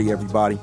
Party, everybody.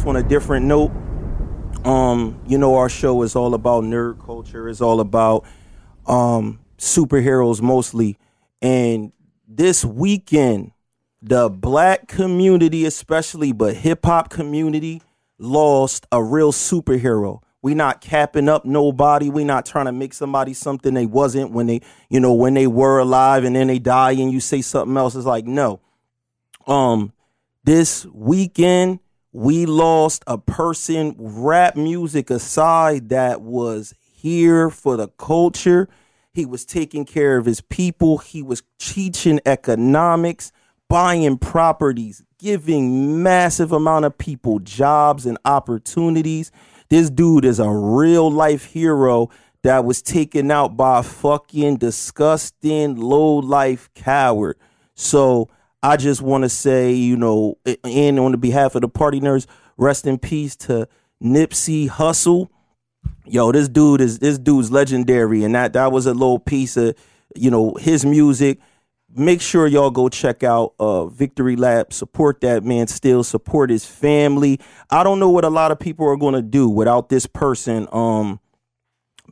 Off on a different note. Um, you know, our show is all about nerd culture, it's all about um superheroes mostly. And this weekend, the black community, especially, but hip hop community, lost a real superhero. We not capping up nobody. We not trying to make somebody something they wasn't when they, you know, when they were alive and then they die and you say something else. It's like, no. Um, this weekend we lost a person, rap music aside, that was here for the culture. He was taking care of his people. He was teaching economics, buying properties, giving massive amount of people jobs and opportunities. This dude is a real life hero that was taken out by a fucking disgusting low life coward. So I just want to say, you know, and on the behalf of the party nerds, rest in peace to Nipsey Hussle. Yo, this dude is this dude's legendary, and that that was a little piece of, you know, his music. Make sure y'all go check out uh Victory Lap. Support that man. Still support his family. I don't know what a lot of people are going to do without this person um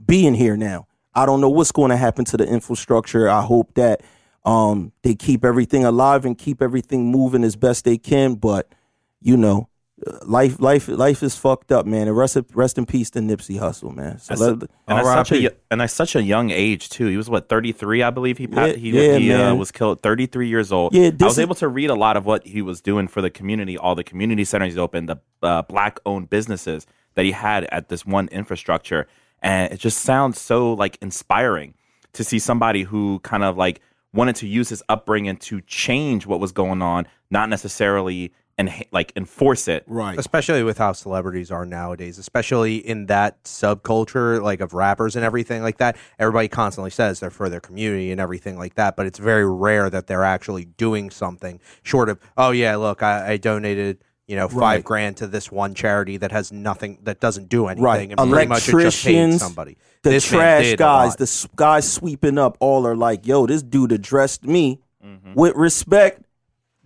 being here now. I don't know what's going to happen to the infrastructure. I hope that um, they keep everything alive and keep everything moving as best they can. But you know, uh, life, life, life is fucked up, man. And rest, rest in peace to Nipsey Hussle, man. So let- and, at such a, y- and at such a young age too. He was what thirty three, I believe. He Yeah, he, yeah, he uh, was killed thirty three years old. Yeah, I was is- able to read a lot of what he was doing for the community, all the community centers he opened, the uh, black owned businesses that he had at this one infrastructure, and it just sounds so like inspiring to see somebody who kind of like wanted to use his upbringing to change what was going on, not necessarily and like enforce it. right. especially with how celebrities are nowadays, especially in that subculture like of rappers and everything like that. Everybody constantly says they're for their community and everything like that, but it's very rare that they're actually doing something short of, oh yeah, look, I, I donated. You know, five Right. grand to this one charity that has nothing, that doesn't do anything, Right. and pretty much it just paid Electricians, somebody. The This trash guys, the guys sweeping up, all are like, "Yo, this dude addressed me Mm-hmm. with respect."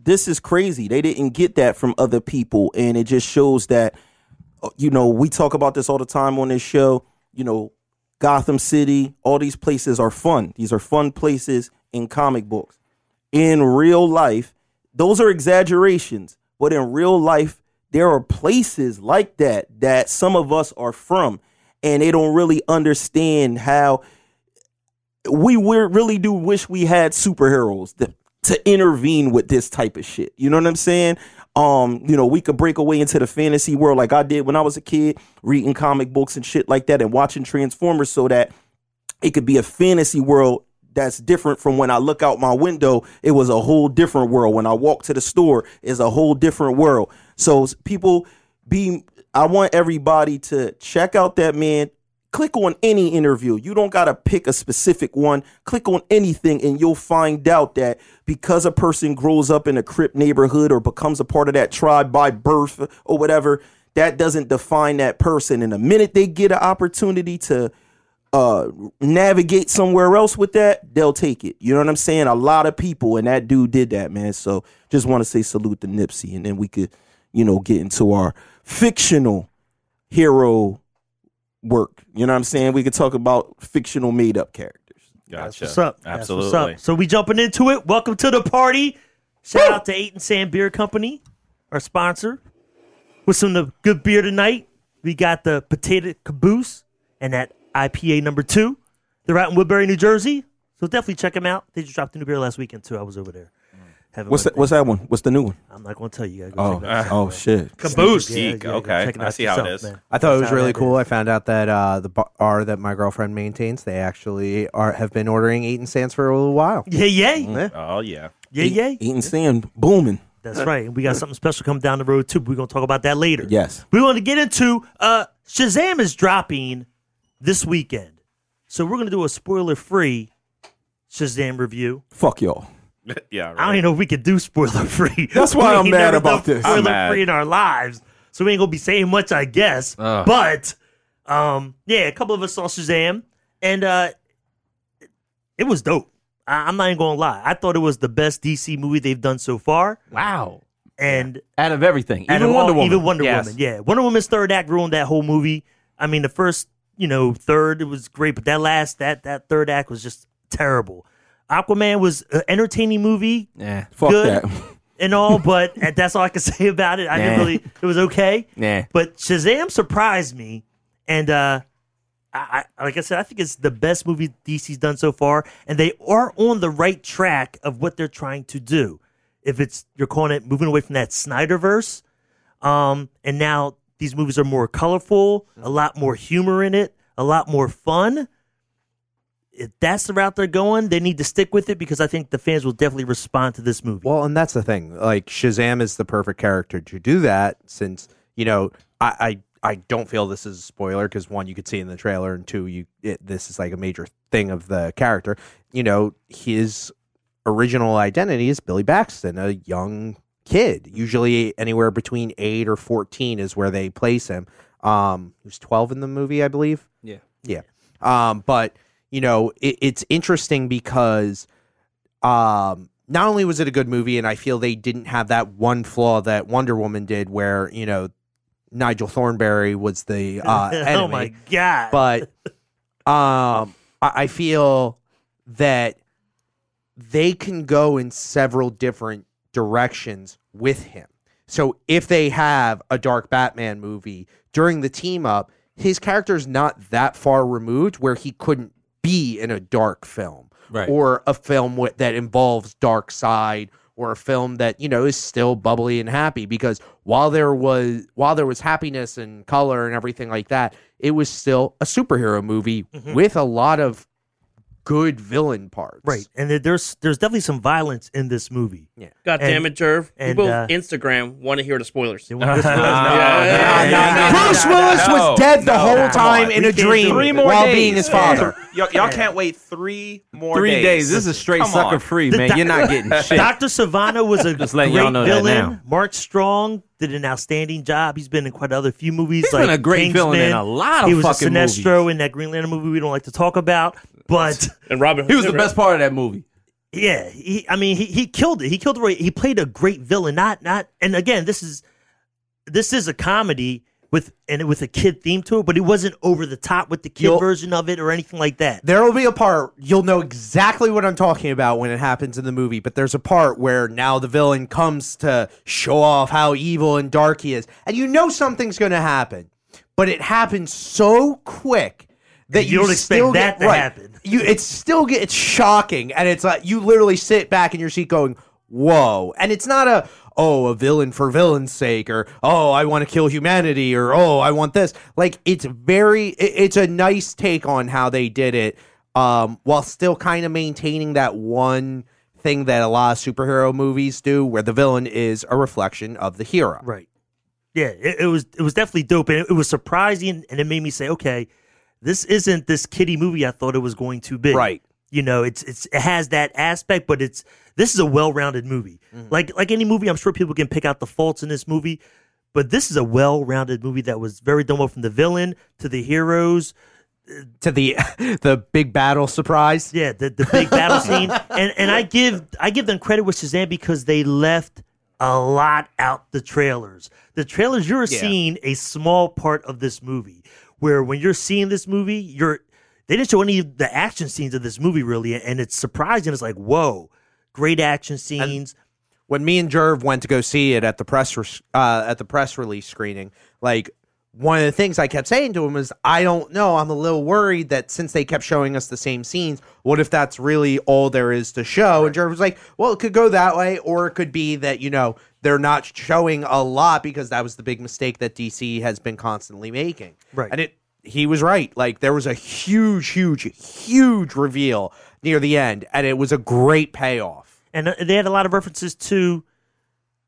This is crazy. They didn't get that from other people, and it just shows that, uh, you know, we talk about this all the time on this show. You know, Gotham City, all these places are fun. These are fun places in comic books. In real life, those are exaggerations, but in real life, there are places like that that some of us are from, and they don't really understand how we really do wish we had superheroes to, to intervene with this type of shit. You know what I'm saying? Um, you know, we could break away into the fantasy world like I did when I was a kid, reading comic books and shit like that and watching Transformers so that it could be a fantasy world that's different from when I look out my window. It was a whole different world. When I walk to the store, is a whole different world. So people be I want everybody to check out that man. Click on any interview. You don't got to pick a specific one. Click on anything and you'll find out that because a person grows up in a Crip neighborhood or becomes a part of that tribe by birth or whatever, that doesn't define that person. And the minute they get an opportunity to uh navigate somewhere else with that, they'll take it. You know what I'm saying? A lot of people and that dude did that, man. So just want to say salute to Nipsey and then we could, you know, get into our fictional hero work. You know what I'm saying? We could talk about fictional made up characters. Gotcha. What's up? That's Absolutely. what's up. So we jumping into it. Welcome to the party. Shout out to Eight and Sand Beer Company, our sponsor. With some of the good beer tonight, we got the Potato Caboose and that IPA number two. They're out in Woodbury, New Jersey. So definitely check them out. They just dropped a new beer last weekend too. I was over there. Haven't What's that? What's that one? What's the new one? I'm not going to tell you. You gotta go Oh, check that out. oh shit. Caboose. Yeah, yeah, yeah, okay. check it I out see how it yourself, is. man. I thought it was really cool. is. I found out that uh, the bar that my girlfriend maintains, they actually are have been ordering Eight and Sands for a little while. Yeah, yeah, Yeah. Oh yeah. yeah, yeah. Eating sand booming. That's right. We got something special coming down the road too. We're gonna talk about that later. Yes. We want to get into uh Shazam is dropping this weekend. So we're gonna do a spoiler free Shazam review. Fuck y'all. yeah. I don't even know if we could do spoiler free. That's why I'm mad about this. I'm Spoiler mad. free in our lives. So we ain't gonna be saying much, I guess. Ugh. But um, yeah, a couple of us saw Shazam, and uh, it was dope. I- I'm not even gonna lie. I thought it was the best DC movie they've done so far, Wow. and Out of everything, out even of Wonder all- Woman. Even Wonder Yes. Woman, yeah. Wonder Woman's third act ruined that whole movie. I mean, the first, you know, third it was great, but that last that that third act was just terrible. Aquaman was an entertaining movie Yeah. Fuck Good. that. and all, but that's all I can say about it. I didn't really. It was okay. Yeah. But Shazam surprised me, and uh, I, I like I said, I think it's the best movie DC's done so far, and they are on the right track of what they're trying to do. If it's you're calling it moving away from that Snyderverse, um, and now these movies are more colorful, a mm-hmm. lot more humor in it, a lot more fun. If that's the route they're going, they need to stick with it because I think the fans will definitely respond to this movie. Well, and that's the thing. Like Shazam is the perfect character to do that, since you know I I, I don't feel this is a spoiler because one you could see in the trailer, and two you it, this is like a major thing of the character. You know his original identity is Billy Batson, a young kid, usually anywhere between eight or fourteen is where they place him. Um, he was twelve in the movie, I believe. Yeah. Yeah. Um, but you know, it, it's interesting because um not only was it a good movie and I feel they didn't have that one flaw that Wonder Woman did where, you know, Nigel Thornberry was the uh enemy. oh my god! But um I, I feel that they can go in several different directions with him. So if they have a dark Batman movie during the team up, his character is not that far removed where he couldn't be in a dark film Right. or a film with, that involves dark side or a film that you know is still bubbly and happy because while there was while there was happiness and color and everything like that it was still a superhero movie mm-hmm. with a lot of good villain parts right, and there's there's definitely some violence in this movie. God And- damn it, Jerv. and, People uh, Instagram want to hear the spoilers. They want this was- Yeah, yeah, yeah, Bruce Willis was dead the no, whole come time on. in a dream. Three more while days. being his father. Y'all, y'all can't wait three more Three days. days. This is straight Come sucker on. free, man. doc- You're not getting shit. Doctor Sivana was a Just great y'all know villain. Mark Strong did an outstanding job. He's been in quite other few movies. He's like been a great villain in a lot of He was fucking a Sinestro movies. in that Green Lantern movie we don't like to talk about, but. And Robin He was the best part of that movie. Yeah, he, I mean, he, he killed it. He killed it. Right. He played a great villain. Not not. And again, this is this is a comedy with and with a kid theme to it, but it wasn't over the top with the kid You'll- version of it or anything like that. There will be a part you'll know exactly what I'm talking about when it happens in the movie, but there's a part where now the villain comes to show off how evil and dark he is, and you know something's going to happen, but it happens so quick that And you don't expect still that get, to right, happen. You it's still get it's shocking, and it's like you literally sit back in your seat going, "Whoa!" And it's not a oh a villain for villain's sake or oh I want to kill humanity or oh I want this. Like it's very it- it's a nice take on how they did it, um, while still kind of maintaining that one thing that a lot of superhero movies do, where the villain is a reflection of the hero. Right. Yeah, it, it was it was definitely dope, and it, it was surprising, and it made me say, okay, this isn't this kiddie movie I thought it was going to be. Right. You know, it's it's it has that aspect, but it's this is a well-rounded movie. Mm-hmm. Like like any movie, I'm sure people can pick out the faults in this movie, but this is a well-rounded movie that was very done well from the villain to the heroes. To the the big battle surprise. Yeah, the, the big battle scene, and and I give I give them credit with Shazam because they left a lot out the trailers. The trailers you're seeing a small part of this movie. Where when you're seeing this movie, you're they didn't show any of the action scenes of this movie really, and it's surprising. It's like whoa, great action scenes. when me and Jerv went to go see it at the press re- uh, at the press release screening, like one of the things I kept saying to him is, I don't know. I'm a little worried that since they kept showing us the same scenes, what if that's really all there is to show? And Jared was like, well, it could go that way, or it could be that, you know, they're not showing a lot because that was the big mistake that DC has been constantly making. Right. And it, he was right. Like, there was a huge, huge, huge reveal near the end, and it was a great payoff. and uh, they had a lot of references to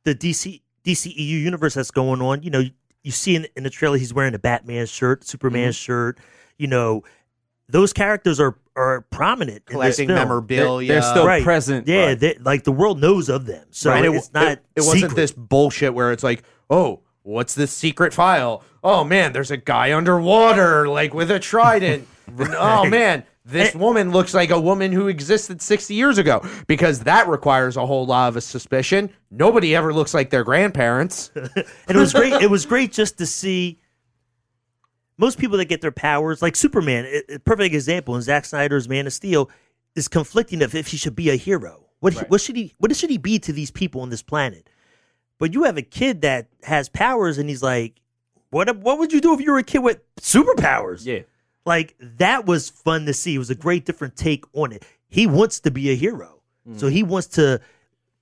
the DC DCEU universe that's going on. You know, you, you see in, in the trailer he's wearing a Batman shirt, Superman Mm-hmm. shirt. You know, those characters are are prominent Collecting in this film. memorabilia. They're still Right. present. Yeah, Right. they, like the world knows of them, so Right, it's not. It, it wasn't this bullshit where it's like, oh, what's this secret file? Oh man, there's a guy underwater, like with a trident. And, oh man, this woman looks like a woman who existed 60 years ago because that requires a whole lot of a suspicion. Nobody ever looks like their grandparents. and it was great. It was great just to see most people that get their powers, like Superman, a, perfect example in Zack Snyder's Man of Steel, is conflicting of if he should be a hero. What what should he what should he be to these people on this planet? But you have a kid that has powers, and he's like, "What what would you do if you were a kid with superpowers?" Yeah. like that was fun to see. It was a great different take on it. He wants to be a hero, mm. so he wants to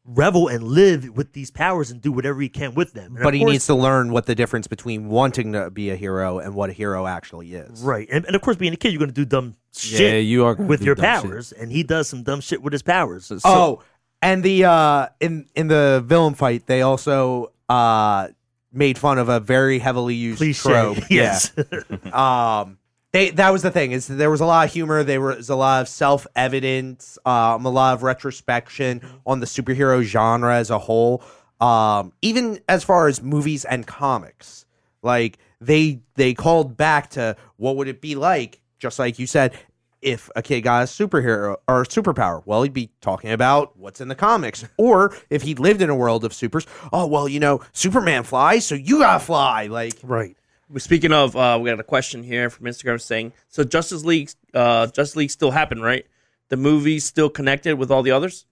revel and live with these powers and do whatever he can with them. And But he course- needs to learn what the difference between wanting to be a hero and what a hero actually is. Right. And, and of course, being a kid, you're going to do dumb shit Yeah, shit you are with your dumb shit. powers. And he does some dumb shit with his powers. oh, and the uh in in the villain fight, they also uh made fun of a very heavily used Cliche. trope. Yes. Yeah. um they that was the thing is there was a lot of humor there was a lot of self-evidence um a lot of retrospection on the superhero genre as a whole um even as far as movies and comics like they they called back to what would it be like just like you said if a kid got a superhero or a superpower well he'd be talking about what's in the comics or if he lived in a world of supers oh well you know superman flies so you gotta fly like right. Speaking of, uh, we got a question here from Instagram saying, so Justice League, uh, Justice League still happened, right? The movie's still connected with all the others.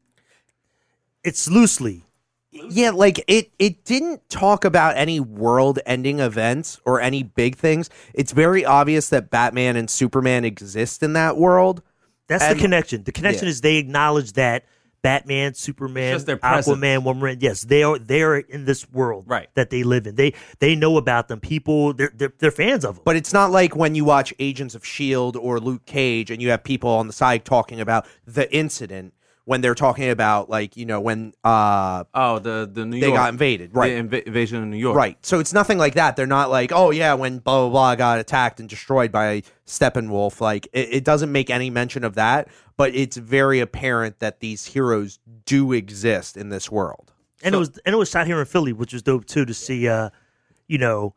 It's loosely. Yeah, like it it didn't talk about any world-ending events or any big things. It's very obvious that Batman and Superman exist in that world. That's And- the connection. The connection yeah. is they acknowledge that Batman, Superman, just their presence. Aquaman, Wonder Woman, yes, they are they are in this world Right. that they live in. They they know about them. People, they're they're, they're fans of them. But it's not like when you watch Agents of Shield or Luke Cage and you have people on the side talking about the incident when they're talking about like, you know, when uh Oh, the the New they York got invaded, right. The inv- invasion of New York. Right. So it's nothing like that. They're not like, oh yeah, when blah blah blah got attacked and destroyed by Steppenwolf. Like it, it doesn't make any mention of that, but it's very apparent that these heroes do exist in this world. and it was and it was shot here in Philly, which was dope too to see. uh You know,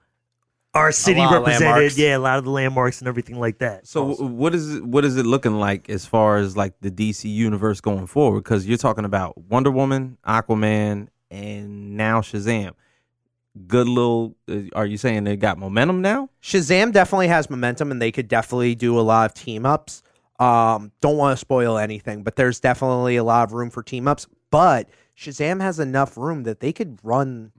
our city represented. Yeah, a lot of the landmarks and everything like that. So w- what is it, what is it looking like as far as like the DC universe going forward? Because you're talking about Wonder Woman, Aquaman, and now Shazam. Good little. Uh, are you saying they got momentum now? Shazam definitely has momentum, and they could definitely do a lot of team ups. Um, don't want to spoil anything, but there's definitely a lot of room for team ups. But Shazam has enough room that they could run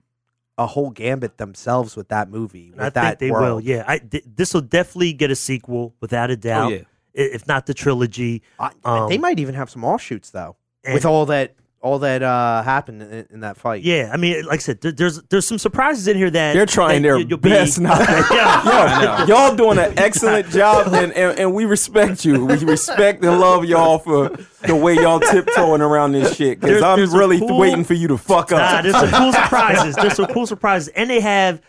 a whole gambit themselves with that movie. With I that think they world. will. Yeah, I th- this will definitely get a sequel without a doubt. yeah. If not the trilogy, I- Um, they might even have some offshoots though, and- with all that all that uh, happened in, in that fight. yeah. I mean, like I said, there, there's there's some surprises in here that They're trying that their you- you'll be- best not. yeah, Yo, y'all doing an excellent job, and, and, and we respect you. We respect and love y'all for the way y'all tiptoeing around this shit. Because I'm there's really cool- waiting for you to fuck up. Nah, up. there's some cool surprises. There's some cool surprises, and they have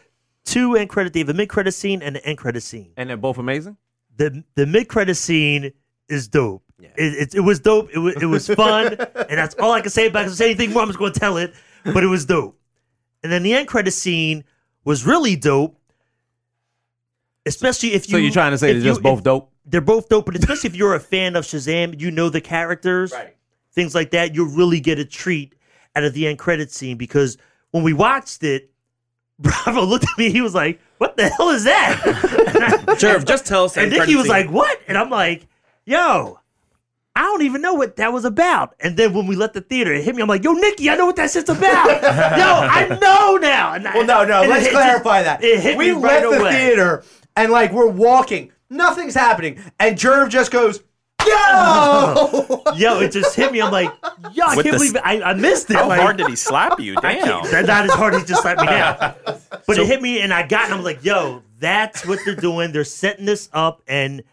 two end credit. They have a mid credit scene and an end credit scene. And they're both amazing. the the mid credit scene is dope. It, it, it was dope. It was it was fun, and that's all I can say about it. If I say anything more, I'm just going to tell it. But it was dope. And then the end credit scene was really dope, especially if you. So you're trying to say they're you- just both if- dope? They're both dope, but especially if you're a fan of Shazam, you know the characters, things like that. You really get a treat out of the end credit scene because when we watched it, Bravo looked at me. He was like, "What the hell is that?" Sheriff, just tell us. And the Nikki was credit like, "What?" And I'm like, "Yo, I don't even know what that was about. And then when we left the theater, it hit me. I'm like, yo, Nikki, I know what that shit's about. yo, I know now. And I- Well, no, no. and Let's hit- clarify that. It hit we me right left the away. theater and like we're walking, nothing's happening, and Jerv just goes, "Yo!" Yo, it just hit me. I'm like, yo, I With can't believe it. I, I missed it. How like, hard did he slap you? I Damn. can't- as hard as he just slapped me down. But it hit me, and I got, and I'm like, yo, that's what they're doing. They're setting this up, and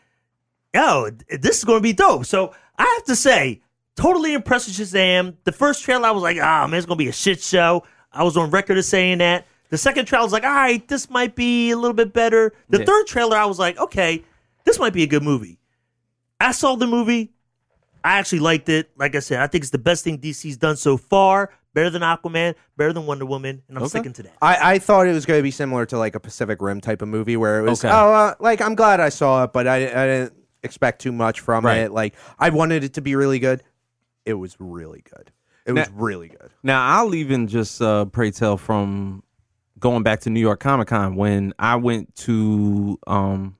yo, this is going to be dope. So I have to say, totally impressed with Shazam. The first trailer, I was like, ah, man, it's going to be a shit show. I was on record of saying that. The second trailer, I was like, all right, this might be a little bit better. The Yeah. third trailer, I was like, okay, this might be a good movie. I saw the movie. I actually liked it. Like I said, I think it's the best thing DC's done so far. Better than Aquaman, better than Wonder Woman, and I'm Okay. sticking to that. I, I thought it was going to be similar to like a Pacific Rim type of movie where it was, Okay. oh, uh, like I'm glad I saw it, but I, I didn't expect too much from Right. it. Like I wanted it to be really good. It was really good. It was really good. Now I'll even just uh, pray tell from going back to New York Comic Con when I went to um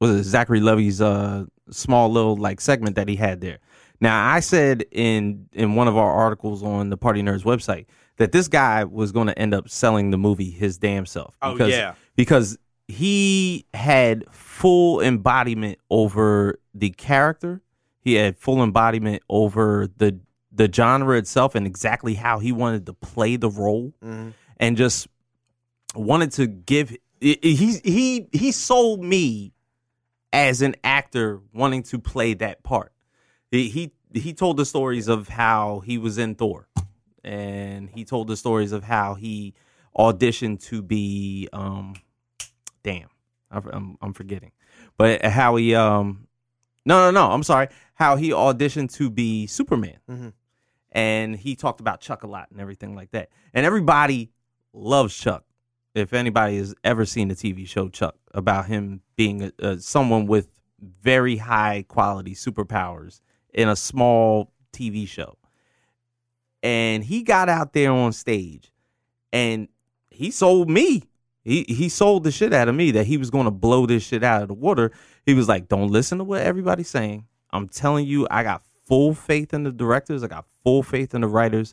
was it Zachary Levi's uh small little like segment that he had there. Now I said in in one of our articles on the Party Nerds website that this guy was going to end up selling the movie his damn self. Oh, because, yeah. because he had full embodiment over the character. He had full embodiment over the the genre itself and exactly how he wanted to play the role, and just wanted to give. He he he he sold me as an actor wanting to play that part. He he he told the stories of how he was in Thor, and he told the stories of how he auditioned to be um damn I'm I'm forgetting, but how he um no no no I'm sorry how he auditioned to be Superman, Mhm. and he talked about Chuck a lot and everything like that, and everybody loves Chuck. If anybody has ever seen the TV show Chuck, about him being a, a, someone with very high quality superpowers in a small TV show, and he got out there on stage, and he sold me. He he sold the shit out of me that he was going to blow this shit out of the water. He was like, "Don't listen to what everybody's saying. I'm telling you, I got full faith in the directors. I got full faith in the writers.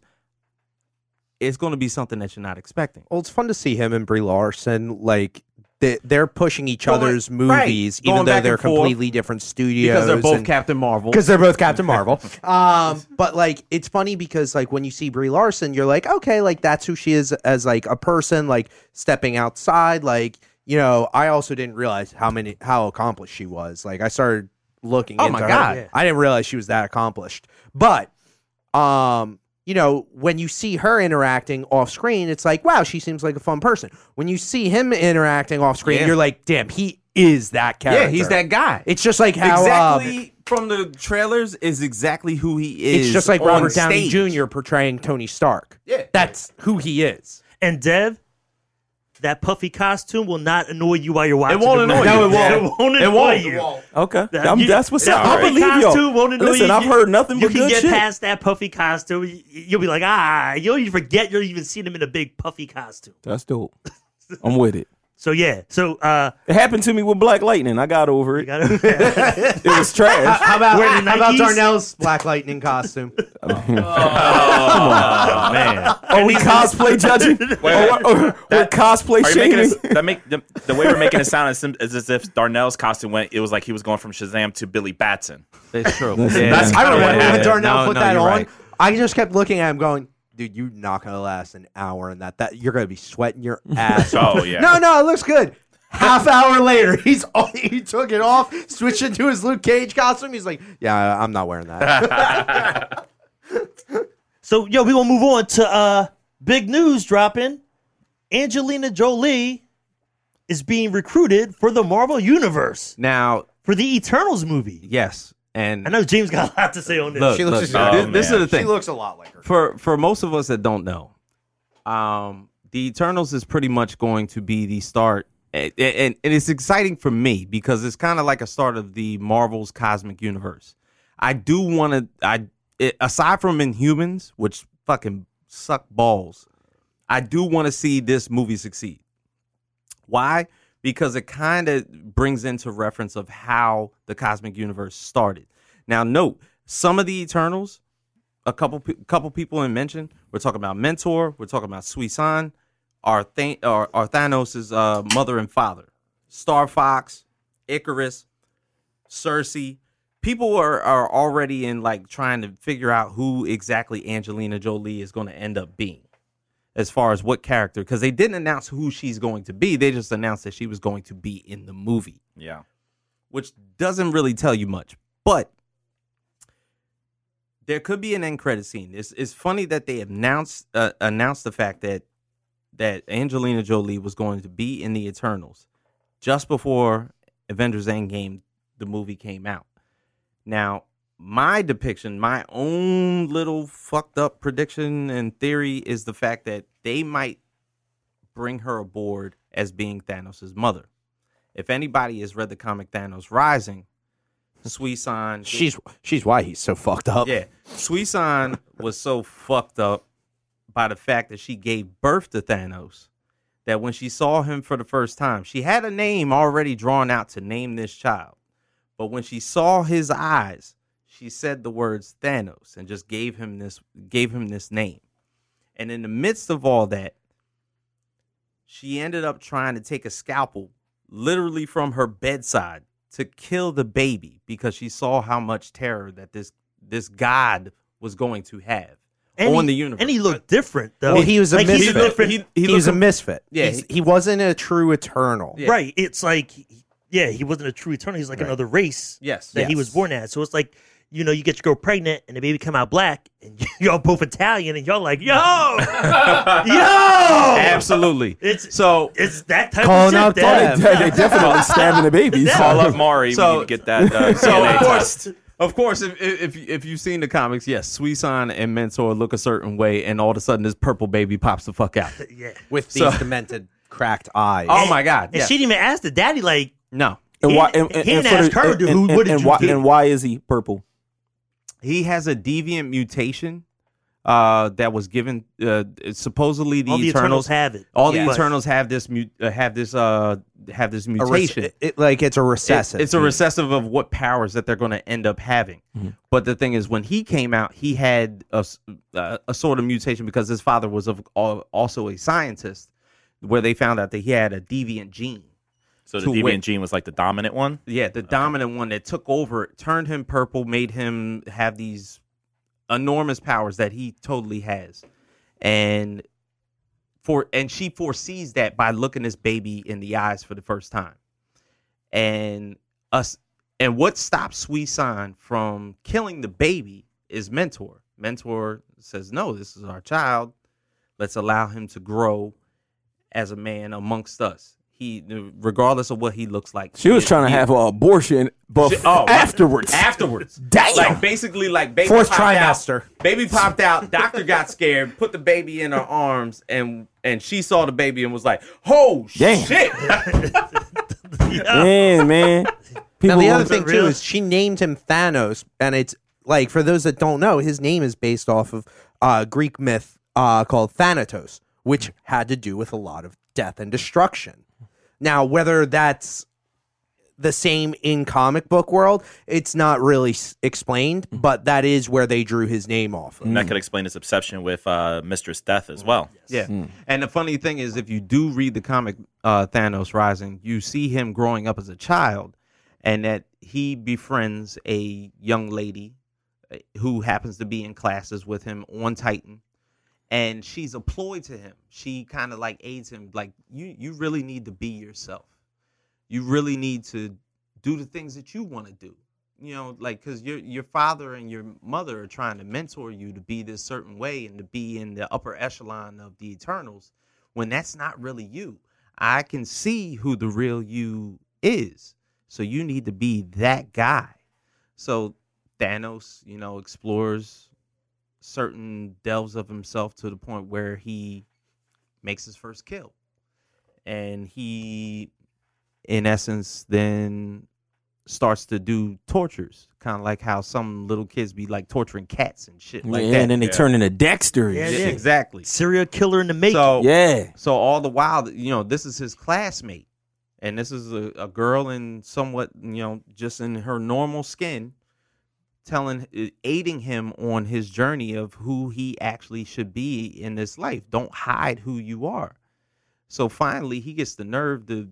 It's going to be something that you're not expecting." Well, it's fun to see him and Brie Larson like they, they're pushing each Going- other's right. movies, Going even though back they're and forth. completely different studios. Because they're both and- Captain Marvel. because they're both Captain Marvel. Um, but like it's funny because like when you see Brie Larson, you're like, okay, like that's who she is as like a person, like stepping outside. Like you know, I also didn't realize how many how accomplished she was. Like I started looking. Oh into my her. God. Yeah. I didn't realize she was that accomplished. But um. You know, when you see her interacting off screen, it's like, wow, she seems like a fun person. When you see him interacting off screen, Yeah. you're like, damn, he is that character. yeah, he's that guy. It's just like how uh, exactly from the trailers is exactly who he is. it's just like on Robert Downey stage. Jr. portraying Tony Stark. Yeah. That's who he is. And Dev, that puffy costume will not annoy you while you're watching. It won't the annoy movie. you. No, it It won't. won't It annoy won't. you. Okay, That- I'm, you- that's what's that up. I believe y'all. won't annoy Listen, you. I've heard nothing You but can get past that puffy costume. You- You'll be like, ah, you'll even forget you'll even seen him in a big puffy costume. That's dope. I'm with it. So yeah, so uh, It happened to me with Black Lightning. I got over it. gotta. It was trash. How about how about Darnell's Black Lightning costume? Oh man, Are we cosplay judging? or, or, or That- cosplay Are you making shaming? it, that make the, the way we're making it sound is, is as if Darnell's costume went. It was like he was going from Shazam to Billy Batson. That's true. Listen, Yeah. That's I kinda remember what when happened. Darnell No, put no, that on. right. I just kept looking at him, going, "Dude, you're not gonna last an hour in that. That you're gonna be sweating your ass off." Oh yeah. No, no, it looks good. Half hour later, he's he took it off, switched into his Luke Cage costume. He's like, "Yeah, I'm not wearing that." So yo, we gonna move on to uh big news dropping. Angelina Jolie is being recruited for the Marvel Universe Now, for the Eternals movie. yes, and I know James got a lot to say on this. look, She looks look, just- this, Oh, this is man. the she thing. looks a lot like her. for for most of us that don't know, um, the Eternals is pretty much going to be the start, and, and, and it's exciting for me because it's kind of like a start of the Marvel's cosmic universe. I do want to, I it, aside from Inhumans, which fucking suck balls, I do want to see this movie succeed. Why? Because it kind of brings into reference of how the cosmic universe started. Now, note some of the Eternals, a couple couple people in mention. We're talking about Mentor. We're talking about Suisan, our our, uh, mother and father, Star Fox, Icarus, Cersei. People are, are already in like trying to figure out who exactly Angelina Jolie is going to end up being as far as what character because they didn't announce who she's going to be. They just announced that she was going to be in the movie Yeah. which doesn't really tell you much. But there could be an end credit scene. It's, it's funny that they announced uh, announced the fact that that Angelina Jolie was going to be in the Eternals just before Avengers Endgame the movie came out. Now, my depiction, my own little fucked up prediction and theory is the fact that they might bring her aboard as being Thanos' mother. If anybody has read the comic Thanos Rising, Suisan, She's she's why he's so fucked up. yeah, Suisan was so fucked up by the fact that she gave birth to Thanos that when she saw him for the first time, she had a name already drawn out to name this child. But when she saw his eyes, she said the words Thanos and just gave him this gave him this name. And in the midst of all that, she ended up trying to take a scalpel literally from her bedside to kill the baby because she saw how much terror that this this god was going to have And on he, the universe. And he looked different though. Well, he was a like he's misfit. different. He- He, he was a looked- misfit. Yeah, He's- he wasn't a true eternal. Yeah. Right. It's like, yeah, he wasn't a true eternal. He's like another race Yes. that he was born as. So it's like, you know, you get your girl pregnant and the baby come out black, and y'all both Italian, and y'all like, yo, yo, Absolutely. It's So it's that type Calling of out shit. Dev. That, they definitely stabbing the babies. Call up Mari. So- we need to get that uh, so of course, of course, if, if if you've seen the comics, yes, Suisan and Mentor look a certain way, and all of a sudden this purple baby pops the fuck out. yeah. With these So- demented cracked eyes. Oh my god! And Yeah. she didn't even ask the daddy, like, no, And why? he And, and, didn't and ask the- her, and- dude, and- what did and you why, get? and why is he purple? He has a deviant mutation uh, that was given. Uh, supposedly, the all the Eternals, Eternals have it. all the Eternals have this mu- uh, have this uh have this A rec- mutation. it- it- like it's a It- recessive. it's a recessive of what powers that they're going to end up having. But the thing is, when he came out, he had a, s- uh, a sort of mutation because his father was of, also a scientist, where they found out that he had a deviant gene. So the deviant gene was like the dominant one. Yeah, the dominant one that took over, turned him purple, made him have these enormous powers that he totally has, and for and she foresees that by looking this baby in the eyes for the first time, and us and what stops Suisan from killing the baby is Mentor. Mentor says, "No, this is our child. Let's allow him to grow as a man amongst us." He, regardless of what he looks like, She was he- trying to he- have an abortion, but She- oh, afterwards. afterwards. Damn. Like basically, like baby Fourth popped trimester. Out, baby popped out. Doctor got scared. Put the baby in her arms, and and she saw the baby and was like, "Oh Damn. shit!" Man, man. Now People the other thing too real? is she named him Thanos, and it's like for those that don't know, his name is based off of uh, Greek myth uh, called Thanatos, which had to do with a lot of death and destruction. Now, whether that's the same in comic book world, it's not really s- explained, but that is where they drew his name off of. And that could explain his obsession with uh, Mistress Death as well. Yeah. And the funny thing is, if you do read the comic uh, Thanos Rising, you see him growing up as a child, and that he befriends a young lady uh, who happens to be in classes with him on Titan, and she's employed to him. She kind of like aids him, like you. You really need to be yourself. You really need to do the things that you want to do. You know, like because your your father and your mother are trying to mentor you to be this certain way and to be in the upper echelon of the Eternals, when that's not really you. I can see who the real you is. So you need to be that guy. So Thanos, you know, explores certain delves of himself to the point where he makes his first kill. And he in essence then starts to do tortures, kind of like how some little kids be like torturing cats and shit like yeah, that. and then they turn into Dexter. and Yeah, shit. Yeah, exactly. Serial killer in the making. So Yeah. so all the while, you know, this is his classmate, and this is a, a girl in somewhat, you know, just in her normal skin, telling uh, aiding him on his journey of who he actually should be in this life. Don't hide who you are. So finally he gets the nerve to,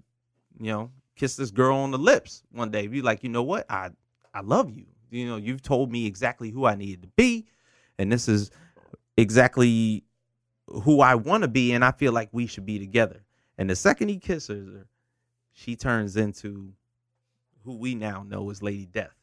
you know, kiss this girl on the lips one day. Be like, you know what? I I love you. You know, you've told me exactly who I needed to be, and this is exactly who I want to be, and I feel like we should be together. And the second he kisses her, she turns into who we now know as Lady Death.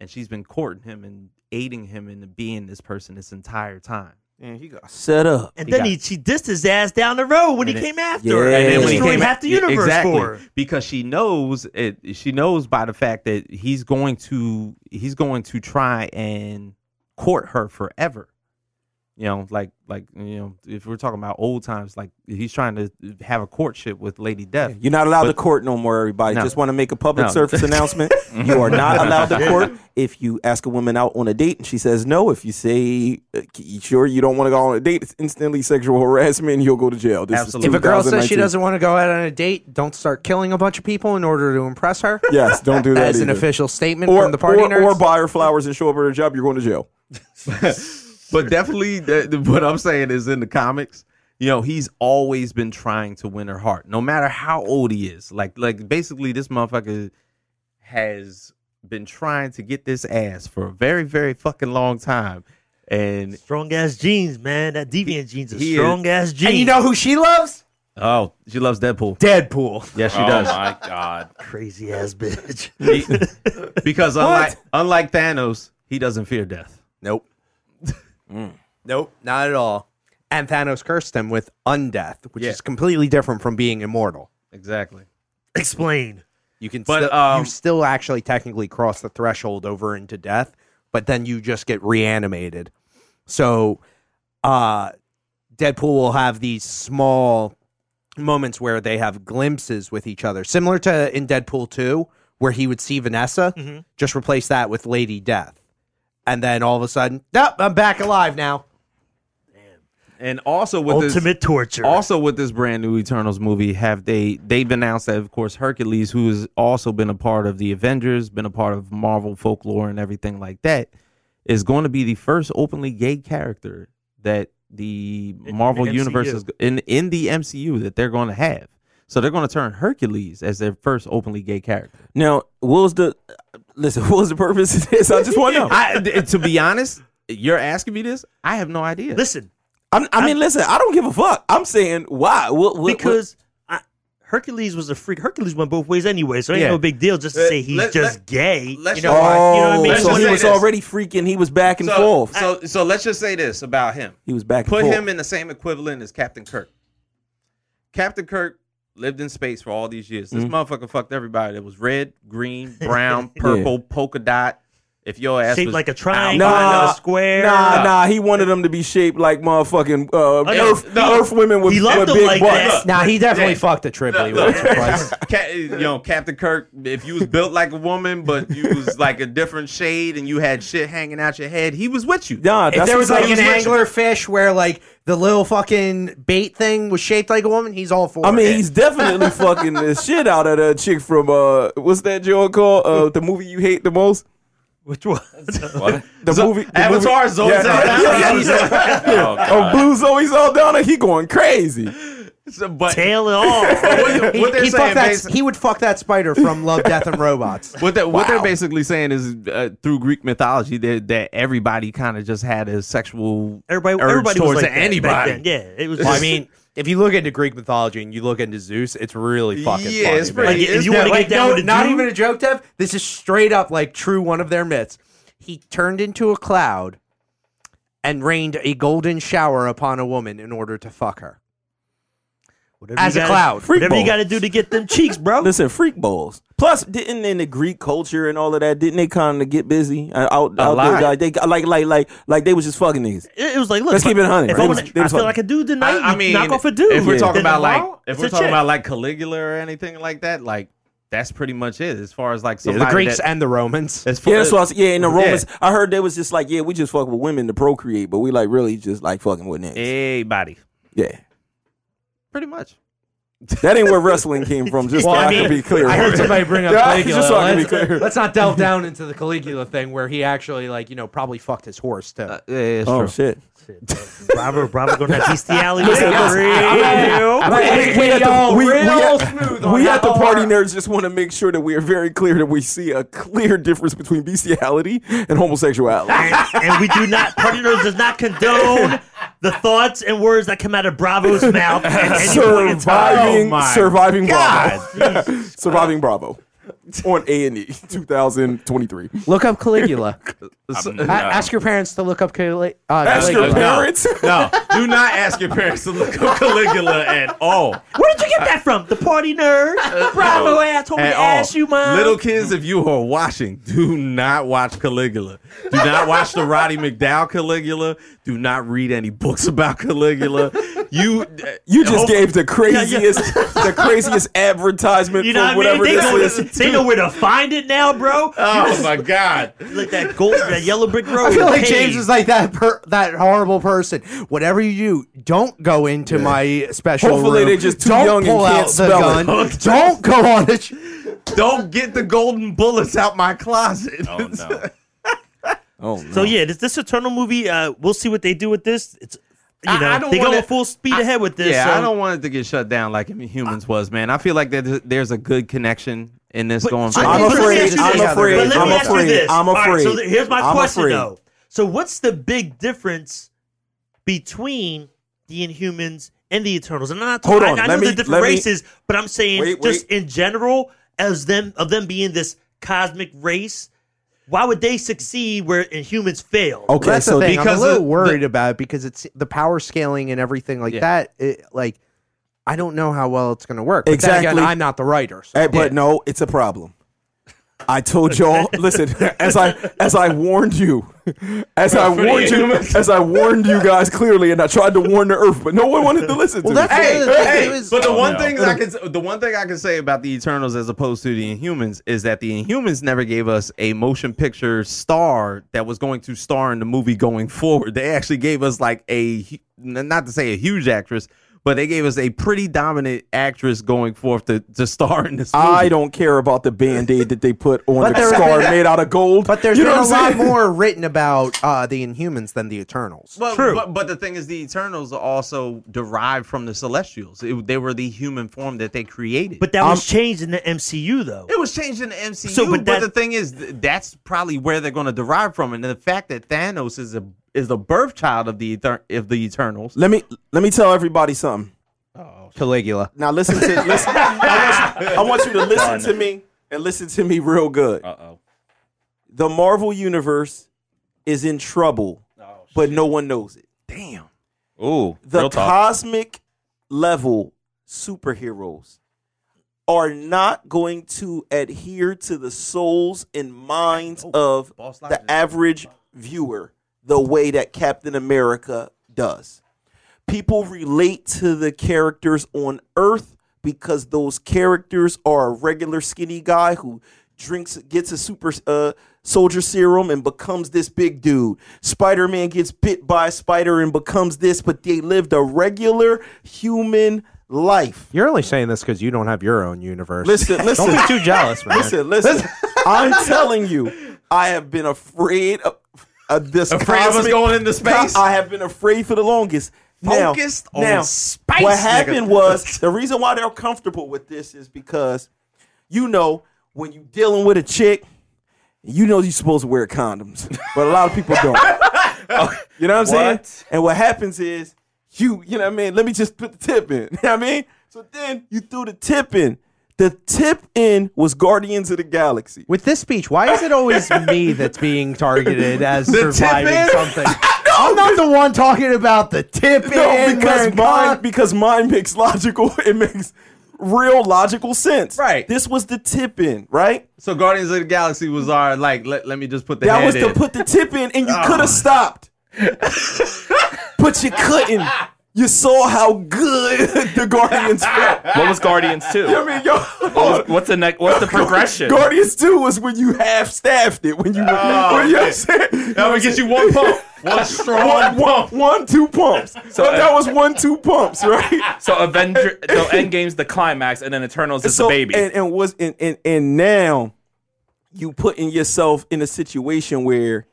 And she's been courting him and aiding him into being this person this entire time. And he got set up. And He then got- he she dissed his ass down the road when he it- came after Yeah. her. And And then then when he came half the universe exactly. for her. because she knows it she knows by the fact that he's going to he's going to try and court her forever you know like like you know if we're talking about old times like he's trying to have a courtship with lady death You're not allowed But- to court no more, everybody. No. Just want to make a public No. service announcement. You are not allowed to court if you ask a woman out on a date and she says no. If you say, uh, you sure you don't want to go on a date, it's instantly sexual harassment and you'll go to jail. This Absolutely. is If a girl says she doesn't want to go out on a date, don't start killing a bunch of people in order to impress her. Yes, don't do that. As an official statement or, from the party or, nerds. or buy her flowers and show up at her job, you're going to jail. but definitely the, the- what i'm saying is in the comics you know he's always been trying to win her heart no matter how old he is like like basically this motherfucker has been trying to get this ass for a very very fucking long time and Strong ass jeans, man. That deviant jeans are he is- strong ass jeans. and you know who she loves? oh she loves deadpool Deadpool. yes she oh does my god. crazy ass bitch. He- because unlike unlike thanos he doesn't fear death Nope. Nope, not at all. And Thanos cursed him with undeath, which Yeah. is completely different from being immortal. exactly Explain. You can But, still, um, you still actually technically cross the threshold over into death, but then you just get reanimated. So, uh, Deadpool will have these small moments where they have glimpses with each other, similar to in Deadpool two, where he would see Vanessa. Mm-hmm. Just replace that with Lady Death, and then all of a sudden, nope, I'm back alive now. and also with this Ultimate torture. Also, with this brand new Eternals movie, have they they've announced that of course Hercules, who has also been a part of the Avengers, been a part of Marvel folklore and everything like that, is going to be the first openly gay character that the In Marvel the universe is in in the MCU that they're going to have. So they're going to turn Hercules as their first openly gay character. Now, what was the listen? What was the purpose of this? I just want to know. I, to be honest, you're asking me this. I have no idea. Listen, I'm, I mean, listen, I don't give a fuck. I'm saying why? What, what, because I, Hercules was a freak. Hercules went both ways anyway, so it ain't Yeah. no big deal just to Uh, say he's let- just let- gay. let's you know, why? Oh, you know what I mean? Let's so he was this. already freaking. He was back and so, forth. so so let's just say this about him. he was back and Put forth. him in the same equivalent as Captain Kirk. Captain Kirk lived in space for all these years. This Mm-hmm. motherfucker fucked everybody It was red, green, brown, purple, polka dot. If your ass Shaped was like a triangle, Nah, a square. Nah, nah. He wanted them to be shaped like motherfucking uh, no, Earth, no. Earth women with, He loved with big like butts. that. Now he definitely Yeah. fucked a Tripoli Look, once or twice. Ca- you know, Captain Kirk, if you was built like a woman, but you was like a different shade and you had shit hanging out your head, he was with you. Nah, If there was like I'm an saying. angler fish where like the little fucking bait thing was shaped like a woman, he's all for I mean, it. he's definitely fucking the shit out of that chick from uh, what's that joint called? Uh, the movie you hate the most. Which one? What? The movie. The Avatar, movie, Zoe yeah, Saldana. yeah, yeah, yeah. Oh, Oh, God. Blue Zoe Saldana, he going crazy. So, but Tail it off. what, He, what they're saying, that, he would fuck that spider from Love, Death, and Robots. What, they, what they're basically saying is uh, through Greek mythology that, that everybody kind of just had a sexual Everybody, urge everybody was towards like that back anybody. Yeah, it was. Well, I mean, if you look into Greek mythology and you look into Zeus, it's really fucking Yeah, funny. it's man. pretty- Like, if it's you want to like, get down no, with a not dude, even a joke, Dev. This is straight up like true one of their myths. He turned into a cloud and rained a golden shower upon a woman in order to fuck her. whatever as you a gotta- cloud. Freak Whatever you got to do to get them cheeks, bro. Listen, freak bowls. Plus, didn't in the Greek culture and all of that, didn't they kind of get busy uh, out, out there? Like, they like like like like they was just fucking niggas. It, it was like, look, Let's keep it a hundred. If They I, was- wanna, I feel fucking- like a dude tonight, I, I mean, knock off a dude. If we're Yeah. talking Then about like, if it's we're a talking chick. about like Caligula or anything like that, like that's pretty much it. As far as like Yeah, the Greeks that, and the Romans. as far, Yeah, that's what I was, yeah. In the Yeah. Romans, I heard they was just like, yeah, we just fuck with women to procreate, but we like really just like fucking with niggas. everybody, Yeah, pretty much. That ain't where wrestling came from. Just Well, so I I, mean, can be clear. I heard somebody bring up Yeah, Caligula. just so I can let's, clear. let's not delve down into the Caligula thing where he actually, like, you know, probably fucked his horse too. Uh, yeah, it's Oh true. shit! Bravo, Bravo going that bestiality. Listen, listen. We, we, at the, we, we at- smooth on we at the party nerds just want to make sure that we are very clear that we see a clear difference between bestiality and homosexuality. and, and we do not, Party Nerds does not condone the thoughts and words that come out of Bravo's mouth at any point in time. surviving, Oh my surviving Bravo, surviving Bravo on A and E 2023. Look up Caligula. I'm- A- ask your parents to look up Cali- uh, Ask Caligula. your parents. No, do not ask your parents to look up Caligula at all. Where did you get that from? The Party Nerd? The Bravo ass told me At to all. ask you, mom. Little kids, if you are watching, do not watch Caligula. Do not watch the Roddy McDowell Caligula. Do not read any books about Caligula. You, You just hope- gave the craziest, the craziest advertisement you know for what I mean? whatever this is. they know where to find it now, bro. Oh my God! like that gold, that yellow brick road. I feel like. James is like that per- that horrible person. Whatever you do, don't go into my special Hopefully room. they're just too don't young and pull can't out the spell it. gun. don't go on it. Don't get the golden bullets out my closet. Oh no. Oh no. So yeah, this this Eternal movie, uh, we'll see what they do with this. It's you I- know I don't they go wanna- full speed ahead with this. Yeah, so. I don't want it to get shut down like Humans was, man. I feel like there's, there's a good connection in this But- going so I'm let me afraid- I'm afraid- But let I'm me ask you afraid- this. I'm All right, so here's my I'm question afraid. though. So what's the big difference between the Inhumans and the Eternals? And I'm not Hold I- on, I, let know me- the different let me- races, but I'm saying Wait, just wait. in general, as them of them being this cosmic race. Why would they succeed where humans fail? okay, That's so the thing. because I'm a little the- worried about it because it's the power scaling and everything like Yeah. that. It, like, I don't know how well it's going to work. But Exactly. again, I'm not the writer. so- Hey, but no, it's a problem. I told y'all. listen, as I as I warned you, as I warned you, as I warned you guys clearly, and I tried to warn the Earth, but no one wanted to listen to Well, me. that's Hey, the other thing. hey, but the Oh, one no. thing I can the one thing I can say about the Eternals as opposed to the Inhumans is that the Inhumans never gave us a motion picture star that was going to star in the movie going forward. They actually gave us like a not to say a huge actress, but they gave us a pretty dominant actress going forth to, to star in this movie. I don't care about the band aid that they put on the there- scar made out of gold. But there's you know been a what lot more written about uh, the Inhumans than the Eternals. But, True. But, but the thing is, the Eternals are also derived from the Celestials. It- they were the human form that they created. But that was changed in the MCU though. It was changed in the MCU, So, but, but the thing is, th- that's probably where they're going to derive from, and the fact that Thanos is a is the birth child of the Etern- of the Eternals. Let me let me tell everybody something. Caligula. Now listen to listen. I, want you, I want you to listen to me and listen to me real good. Uh oh. The Marvel universe is in trouble, but no one knows it. Damn. Ooh. the real talk. cosmic level superheroes are not going to adhere to the souls and minds of the average viewer the way that Captain America does. People relate to the characters on Earth because those characters are a regular skinny guy who drinks gets a super uh, soldier serum and becomes this big dude. Spider-Man gets bit by a spider and becomes this, but they lived a regular human life. You're only saying this because you don't have your own universe. Listen, listen. don't be too jealous, man. Listen, listen. I'm telling you, I have been afraid of, of this. Afraid of us going into space? I have been afraid for the longest. Now- Focused on now, space, What nigga. happened was the reason why they're comfortable with this is because, you know, when you dealing with a chick, you know you're supposed to wear condoms, but a lot of people don't. you know what I'm saying? What? And what happens is you, you know what I mean? Let me just put the tip in. You know what I mean? So then you threw the tip in. The tip in was Guardians of the Galaxy. With this speech, why is it always me that's being targeted as The surviving in? something? I'm not the one talking about the tip No, in. because wearing mine con- because mine makes logical. It makes real logical sense. Right. This was the tip in, right? So Guardians of the Galaxy was our like. Let, let me just put the That head was to in. put the tip in, and you oh. could have stopped, but you couldn't. You saw how good the Guardians felt. What was Guardians 2? I mean, yo, What what's the next? What's the progression? Guardians 2 was when you half staffed it. When you, when you, know I'm That would get you one pump, one strong one, one, one, two pumps. So uh, that was one, two pumps, right? So Avenger, the Endgame's the climax, and then Eternals is so, the baby. And, and was and, and and now you putting yourself in a situation where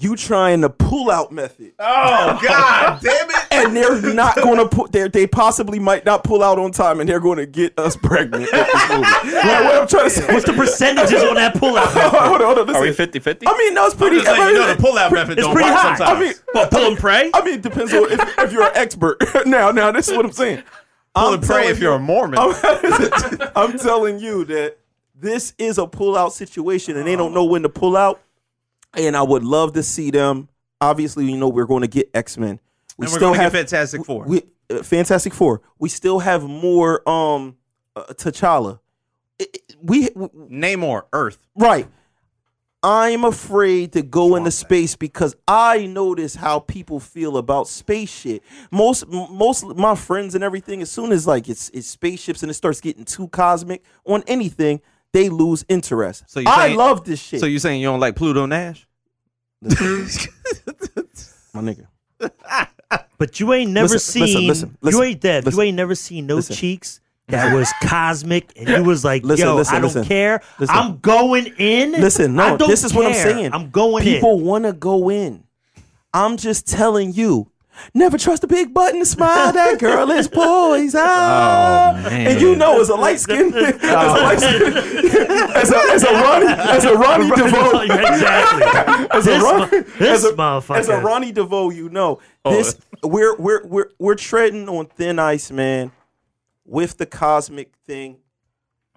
you trying the pull out method. Oh God, damn it! and they're not going to put they they possibly might not pull out on time and they're going to get us pregnant with this movie. Like, what I'm trying to say What's the percentages on that pullout? hold on, hold on, listen. Are we 50 50? I mean, no, it's pretty. Just letting you know the pull out method It's don't pretty work high. sometimes. I mean, What, pull and pray? I mean, it depends on if, if you're an expert. now, now, this is what I'm saying. pull I'm and pray if you're a Mormon. I'm, I'm telling you that this is a pull out situation and they don't know when to pull out. And I would love to see them. Obviously, you know, we're going to get X Men. We and we're going to get Fantastic Four. we, uh, Fantastic Four. We still have more um uh, T'Challa. It- it- we, we Namor, Earth. right. I'm afraid to go into space because I notice how people feel about space shit. Most m- most of my friends and everything, as soon as like it's it's spaceships and it starts getting too cosmic on anything, they lose interest. So you I saying- love this shit. So you saying you don't like Pluto Nash? my nigga. But you ain't never Listen, listen, seen. listen, you listen, ain't Dev. listen. You ain't never seen no Listen. cheeks that was cosmic, and you was like, Listen, "Yo, listen, I don't listen. care. Listen. I'm going in." Listen, I no, don't this is what I'm care. saying. I'm going People in. want to go in. I'm just telling you. Never trust a big button smile. That girl is poison. And you know, as a light skin, as a light skin, as a as a Ronnie, as a Ronnie DeVoe, exactly. as a This Ron, mo- this as a, motherfucker. as a Ronnie DeVoe, you know this. We're we're we're we're treading on thin ice, man. With the cosmic thing,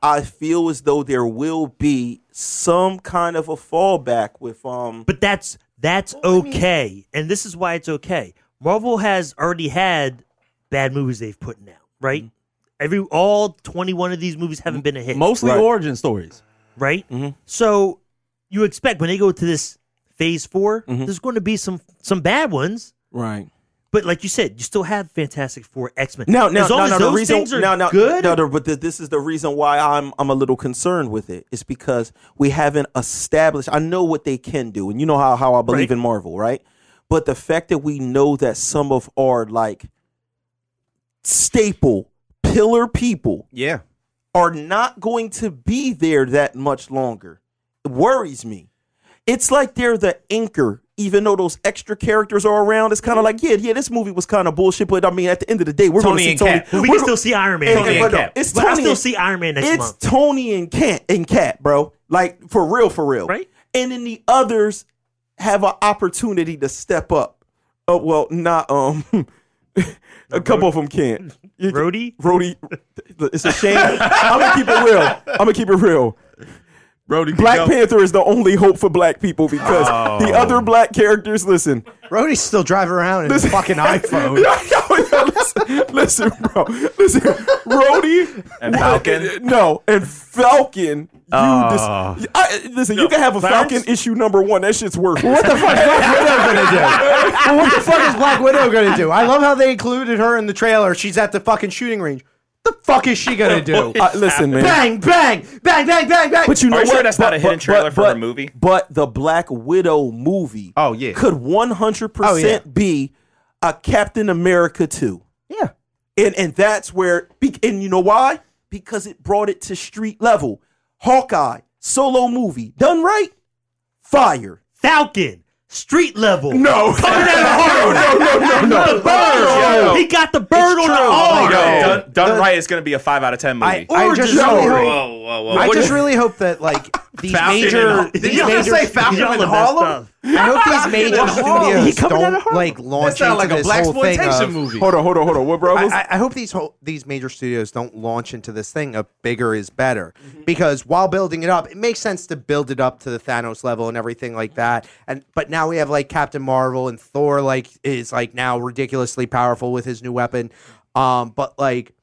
I feel as though there will be some kind of a fallback with um. But that's that's okay, and this is why it's okay. Marvel has already had bad movies they've put out, right? Mm-hmm. Every all twenty one of these movies haven't been a hit, Mostly Right. origin stories. right? Mm-hmm. So you expect when they go to this phase 4 mm-hmm. there's going to be some some bad ones. Right. But like you said, you still have Fantastic Four, X Men. Now, now, as long no, as no, those the reason, things are no, no, good, no, no, but th- this is the reason why I'm I'm a little concerned with it. It's because we haven't established. I know what they can do, and you know how how I believe Right. in Marvel, right? But the fact that we know that some of our like staple pillar people Yeah. are not going to be there that much longer. It worries me. It's like they're the anchor, even though those extra characters are around. It's kind of like, yeah, yeah, this movie was kind of bullshit, but I mean, at the end of the day, we're going to Tony see and Tony. Cap. we we're can go- still see Iron Man. and- Tony and- and but no, Cap. It's but Tony. I still and- see Iron Man next it's month. Tony and Cat and Cat, bro. Like for real, for real. Right. And then the others have an opportunity to step up. Oh well, not um. a couple of them can't. You- Rhodey? Rhodey. It's a shame. I'm gonna keep it real. I'm gonna keep it real. Brody Black Panther is the only hope for black people because the other black characters, listen, Rhodey's still driving around in his fucking iPhone. Yo, yo, yo, listen, listen, bro, listen, Rhodey And Falcon? no, and Falcon. You dis- I, listen, you can have a Clarence? Falcon issue number one. That shit's worth. What the fuck is Black Widow gonna do? well, what the fuck is Black Widow gonna do? I love how they included her in the trailer. She's at the fucking shooting range. The fuck is she gonna do? Uh, listen, man. bang, bang, bang, bang, bang, bang. But you know Are you what? sure that's not a hidden trailer for her movie? But the Black Widow movie, Oh, yeah. could one hundred Oh, yeah. percent be a Captain America two. yeah. And and that's where be- and you know why? Because it brought it to street level. Hawkeye solo movie done right, fire. Falcon, street level. No, Coming out of Harlem. no, no, no, no. The bird. Yo. He got the bird on the arm. Yo, Oh, done, done right is going to be a 5 out of 10 movie. I, I just Origin really hope. Whoa, whoa, whoa. I just really hope that like these Falcon major, and- these Did you just major, say Falcon Y'all in Harlem? I hope these major Harlem. He studios out of don't like launch That into like a this whole thing of, movie. Hold on, hold on, hold on. What, bro? I, I- I hope these whole, these major studios don't launch into this thing of bigger is better because while building it up, it makes sense to build it up to the Thanos level and everything like that. And but now we have like Captain Marvel and Thor like is like now ridiculously powerful with his new weapon. Um, but like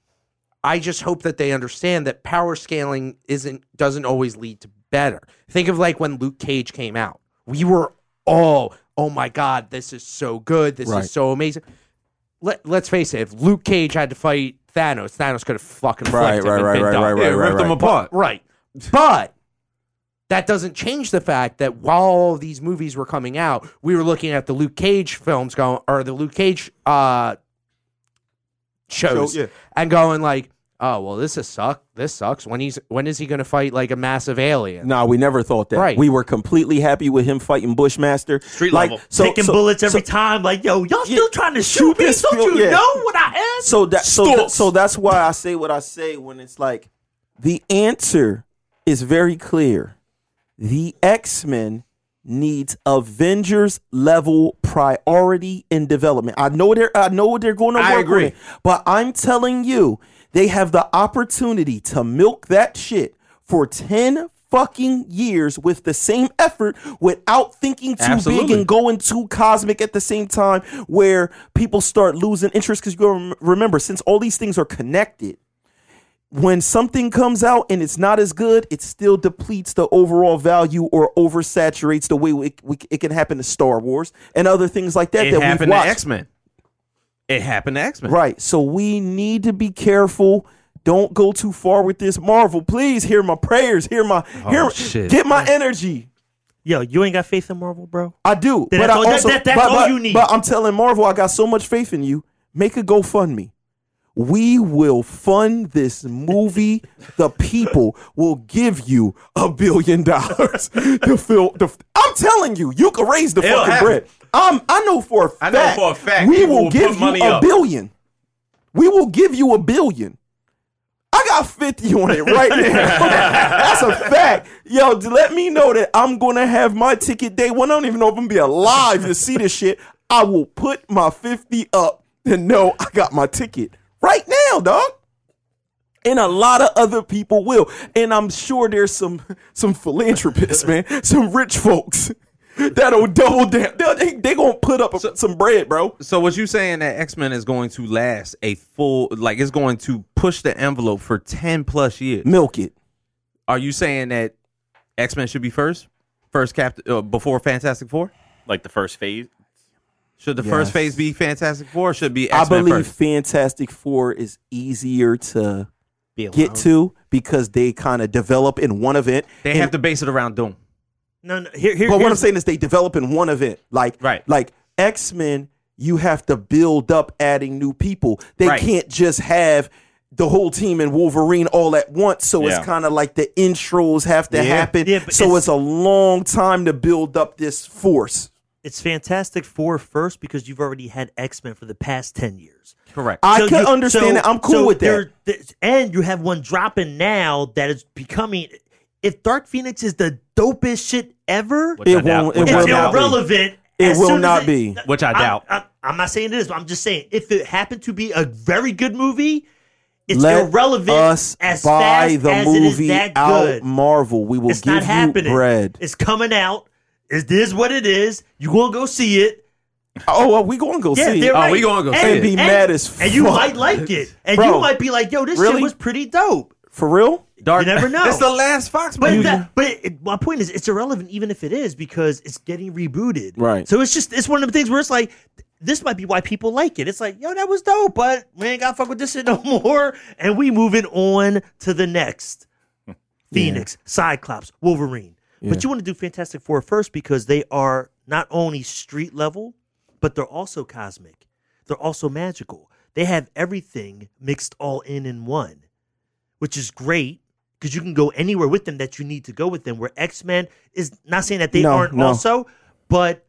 I just hope that they understand that power scaling isn't doesn't always lead to better. Think of like when Luke Cage came out. We were all, oh my god, this is so good. This Right. is so amazing let, let's face it, if Luke Cage had to fight Thanos, Thanos could have fucking Right, flicked him right, and right, been right, done. right, Yeah, ripped right, them right. apart. Right. But that doesn't change the fact that while all of these movies were coming out, we were looking at the Luke Cage films going or the Luke Cage uh shows Show, yeah. and going like, oh well this is suck this sucks. When he's when is he gonna fight like a massive alien? Nah, we never thought that. Right. We were completely happy with him fighting Bushmaster. Street like, level. So, Taking so- bullets every so- time, like yo, y'all Yeah, still trying to shoot shoot me? this Don't film, you yeah. know what I am? So that so, that, so that's why I say what I say when it's like the answer is very clear. The X-Men needs Avengers level priority in development. I know they're I know they're going to work I agree. on it, but I'm telling you, they have the opportunity to milk that shit for 10 fucking years with the same effort without thinking too big and going too cosmic at the same time where people start losing interest. Because you remember since all these things are connected when something comes out and it's not as good it still depletes the overall value or oversaturates the way it, we, it can happen to star wars and other things like that It that we've happened to watched. X Men. It happened to X Men. Right. So we need to be careful. Don't go too far with this Marvel. Please hear my prayers. Hear my oh, hear Oh, shit. get my energy. Yo, you ain't got faith in Marvel, bro. I do. Then but that's I all- that- also that- that's but, all but- you need. But I'm telling Marvel, I got so much faith in you. Make a GoFundMe. We will fund this movie. the people will give you a billion dollars to fill. The, I'm telling you, you can raise the It'll fucking happen. bread. Um, I know for a fact. I know for a fact we will will give you a up. billion. We will give you a billion. I got 50 on it right now. That's a fact. Yo, let me know that I'm going to have my ticket day one. I don't even know if I'm going to be alive to see this shit. I will put my 50 up to know I got my ticket right now, dog. And a lot of other people will. And I'm sure there's some some philanthropists, man, some rich folks that'll double down. They're, they they going to put up a- some bread, bro. So what you saying that X Men is going to last a full like it's going to push the envelope for ten plus years? Milk it. Are you saying that X Men should be first, first cap uh, before Fantastic Four? Like the first phase. Should the first phase be Fantastic Four? Or should it be I X Men I believe first? Fantastic Four is easier to Be get to because they kind of develop in one event. They And- have to base it around Doom. No, no. Here, here. But what I'm saying is they develop in one event. Like Right. like X Men, you have to build up adding new people. They Right. can't just have the whole team and Wolverine all at once. So Yeah. it's kind of like the intros have to Yeah. happen. Yeah, so it's- it's, a long time to build up this force. it's Fantastic Four first because you've already had X Men for the past ten years. Correct. I So can you- understand so- that. I'm cool so with that. and you have one dropping now that is becoming. If Dark Phoenix is the dopest shit ever, Which It doubt. won't- it Which it's I will doubt. not be. irrelevant. It as will as not it- be. Which I doubt. I'm, I'm not saying it is, but I'm just saying if it happened to be a very good movie, it's Let irrelevant us as buy fast the as it is movie that out good. Marvel. We will It's give not you happening. bread. It's coming out. It is what it is. You gonna go see it. Oh, well, we gonna go Yeah, see. they're it. Oh, right. we gonna go see And it. be mad as And you fuck. might like it. And Bro. you might be like, yo, this Really? shit was pretty dope. For real? Dark. You never know. It's the last Fox But movie. that, but it, my point is, it's irrelevant even if it is because it's getting rebooted. Right. So it's just it's one of the things where it's like this might be why people like it. It's like yo, that was dope, but we ain't got to fuck with this shit no more, and we moving on to the next. Phoenix, Cyclops, Wolverine. But you want to do Fantastic Four first because they are not only street level, but they're also cosmic. They're also magical. They have everything mixed all in in one, which is great because you can go anywhere with them that you need to go with them. Where X Men is not saying that they No, aren't no. also, but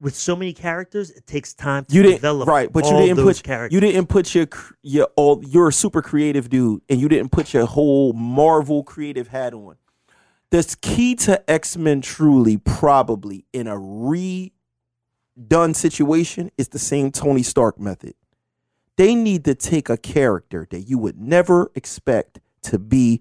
with so many characters, it takes time to You didn't develop right, but you didn't put characters. you didn't put your your all you're a super creative dude, and you didn't put your whole Marvel creative hat on. The key to X Men truly, probably in a redone situation, is the same Tony Stark method. They need to take a character that you would never expect to be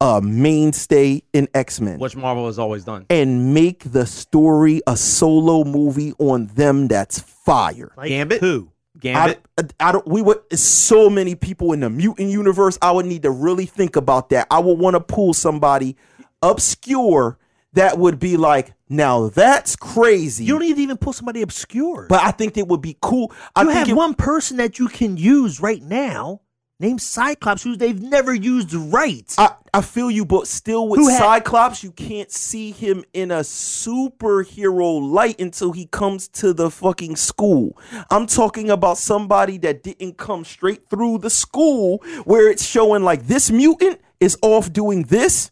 a mainstay in X Men Which Marvel has always done. and make the story a solo movie on them that's fire. like Gambit? who? Gambit. I, I don't. We would. So many people in the mutant universe. I would need to really think about that. I would want to pull somebody obscure that would be like, now that's crazy. You don't need to even pull somebody obscure. but I think it would be cool. I you think have it- one person that you can use right now named Cyclops, who they've never used right. I, I feel you, but still with had- Cyclops, you can't see him in a superhero light until he comes to the fucking school. I'm talking about somebody that didn't come straight through the school where it's showing like this mutant is off doing this,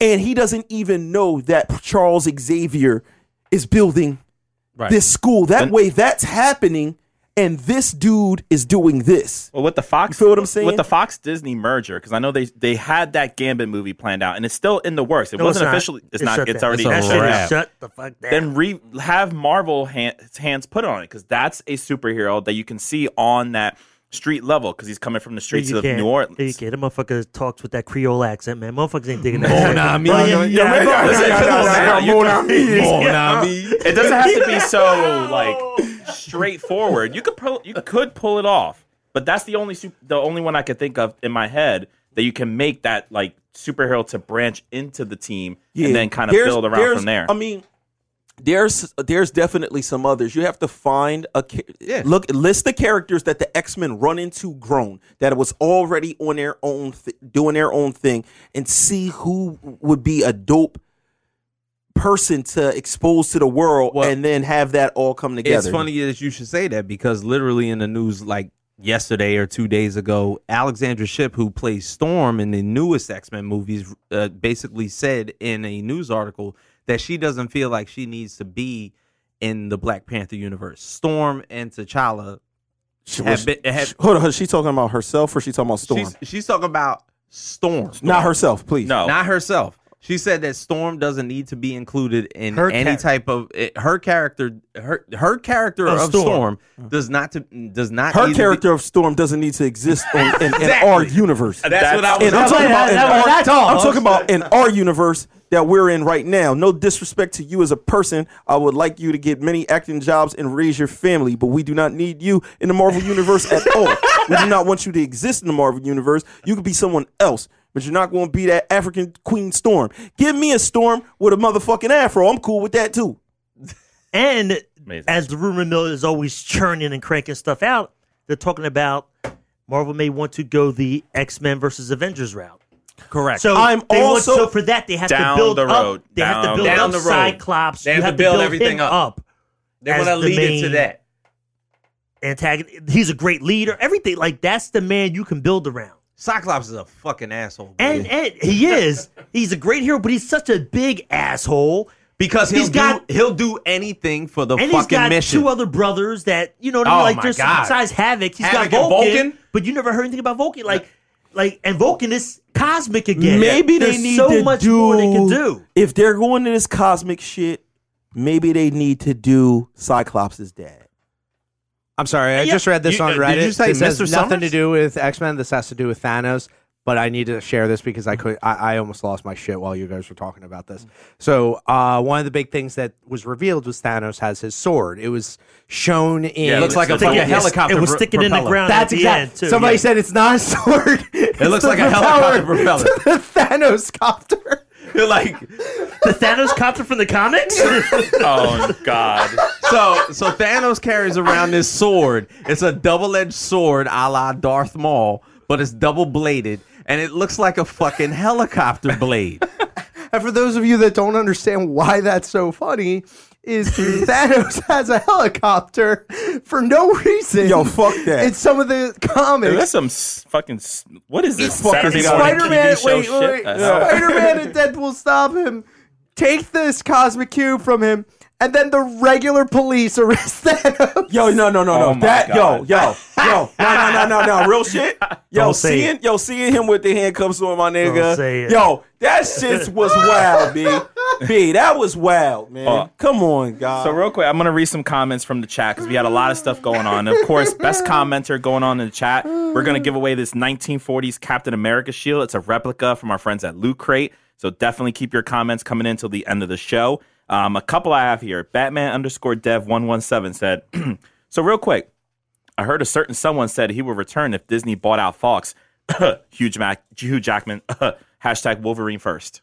and he doesn't even know that Charles Xavier is building this school. That way, that's happening, and this dude is doing this. Well, with the Fox, You feel what I'm saying? With the Fox Disney merger, because I know they they had that Gambit movie planned out, and it's still in the works. It No, wasn't not. officially. It's, It's not. shut It's down. already. It's a shit wrap. is shut the fuck down. then re have Marvel hand, hands put on it because that's a superhero that you can see on that street level because he's coming from the streets you of can't. New There you Orleans. can't. That motherfucker talks with that Creole accent, man. Motherfuckers ain't digging that. Oh. Mon ami. It doesn't have to be so like straightforward. You could pull, you could pull it off, but that's the only sup- the only one I could think of in my head that you can make that like superhero to branch into the team and then kind of There's- build around from there. I mean, there's there's definitely some others. You have to find a ca- look list the characters that the X Men run into grown that was already on their own th- doing their own thing, and see who would be a dope person to expose to the world, Well, and then have that all come together. It's funny that you should say that because literally in the news, like yesterday or two days ago, Alexandra Shipp, who plays Storm in the newest X Men movies, uh, basically said in a news article that she doesn't feel like she needs to be in the Black Panther universe. Storm and T'Challa She have been, have, Hold on, she talking about herself or she talking about Storm? she's, she's talking about Storm, Not herself, please. no, not herself. She said that Storm doesn't need to be included in Her any char- type of it, her character. Her her character Of of, Storm. Storm. does not to does not Her need to be- character of Storm doesn't need to exist in, in, in Exactly. our universe. That's, what I was. And I'm talking about in that- our, that's all. I'm talking about in our universe that we're in right now. No disrespect to you as a person. I would like you to get many acting jobs and raise your family, but we do not need you in the Marvel universe at all. We do not want you to exist in the Marvel universe. You could be someone else. But you're not going to be that African Queen Storm. Give me a Storm with a motherfucking afro. I'm cool with that too. And Amazing. as the rumor mill is always churning and cranking stuff out, they're talking about Marvel may want to go the X Men versus Avengers route. correct. So I'm they want- also- so for that they have Down to build the road. up. They have to Down- build down up the road. Cyclops. They you have to build everything him up. up. they want to the lead it to main- that. Antagonist. He's a great leader. Everything like that's the man you can build around. Cyclops is a fucking asshole. And, and he is. He's a great hero, but he's such a big asshole. because he'll he's do got- he'll do anything for the And he's fucking got mission. two other brothers that you know what I mean. Oh like my there's God. besides Havoc, he's Havoc got and Vulcan, Vulcan? but you never heard anything about Vulcan. Like, like, and Vulcan is cosmic again. Maybe there's they need so to much do, more they can do. If they're going to this cosmic shit, maybe they need to do Cyclops' dad. I'm sorry, I Yeah. just read this You- on uh, Reddit. did you say this has Mr. nothing to Summers? do with X Men. This has to do with Thanos. But I need to share this because I could. I, I almost lost my shit while you guys were talking about this. So uh, one of the big things that was revealed was Thanos has his sword. It was shown in. Yeah, it looks like a Sticking- fucking helicopter It was pro- sticking in the propeller. ground. That's at the exact. end, too. Somebody Yeah. said it's not a sword. It looks like a helicopter propeller. the Thanos copter. You're like the Thanos copter from the comics. oh God, so so Thanos carries around this sword. It's a double edged sword, a la Darth Maul, but it's double bladed, and it looks like a fucking helicopter blade. And for those of you that don't understand why that's so funny, is Thanos has a helicopter for no reason. Yo, fuck that. In some of the comics. Dude, that's some s- fucking. s- What is this? fucking Saturday It's Spider Man, TV show wait, shit? wait, The? Spider Man and Deadpool stop him, take this cosmic cube from him, and then the regular police arrest them. Yo, no, no, no, no. Oh that, yo, God. yo, yo, no, no, no, no, no, real shit. Yo, Don't say seeing, yo, seeing him with the handcuffs on my nigga. Don't say it. Yo, that shit was wild, b. B, that was wild, man. Oh. Come on, God. So real quick, I'm gonna read some comments from the chat because we had a lot of stuff going on. And of course, best commenter going on in the chat. We're gonna give away this 1940s Captain America shield. It's a replica from our friends at Loot Crate. So definitely keep your comments coming in till the end of the show. Um, a couple I have here. Batman underscore Dev one one seven said. so real quick, I heard a certain someone said he would return if Disney bought out Fox. Huge Mac- Hugh Jackman. hashtag Wolverine first.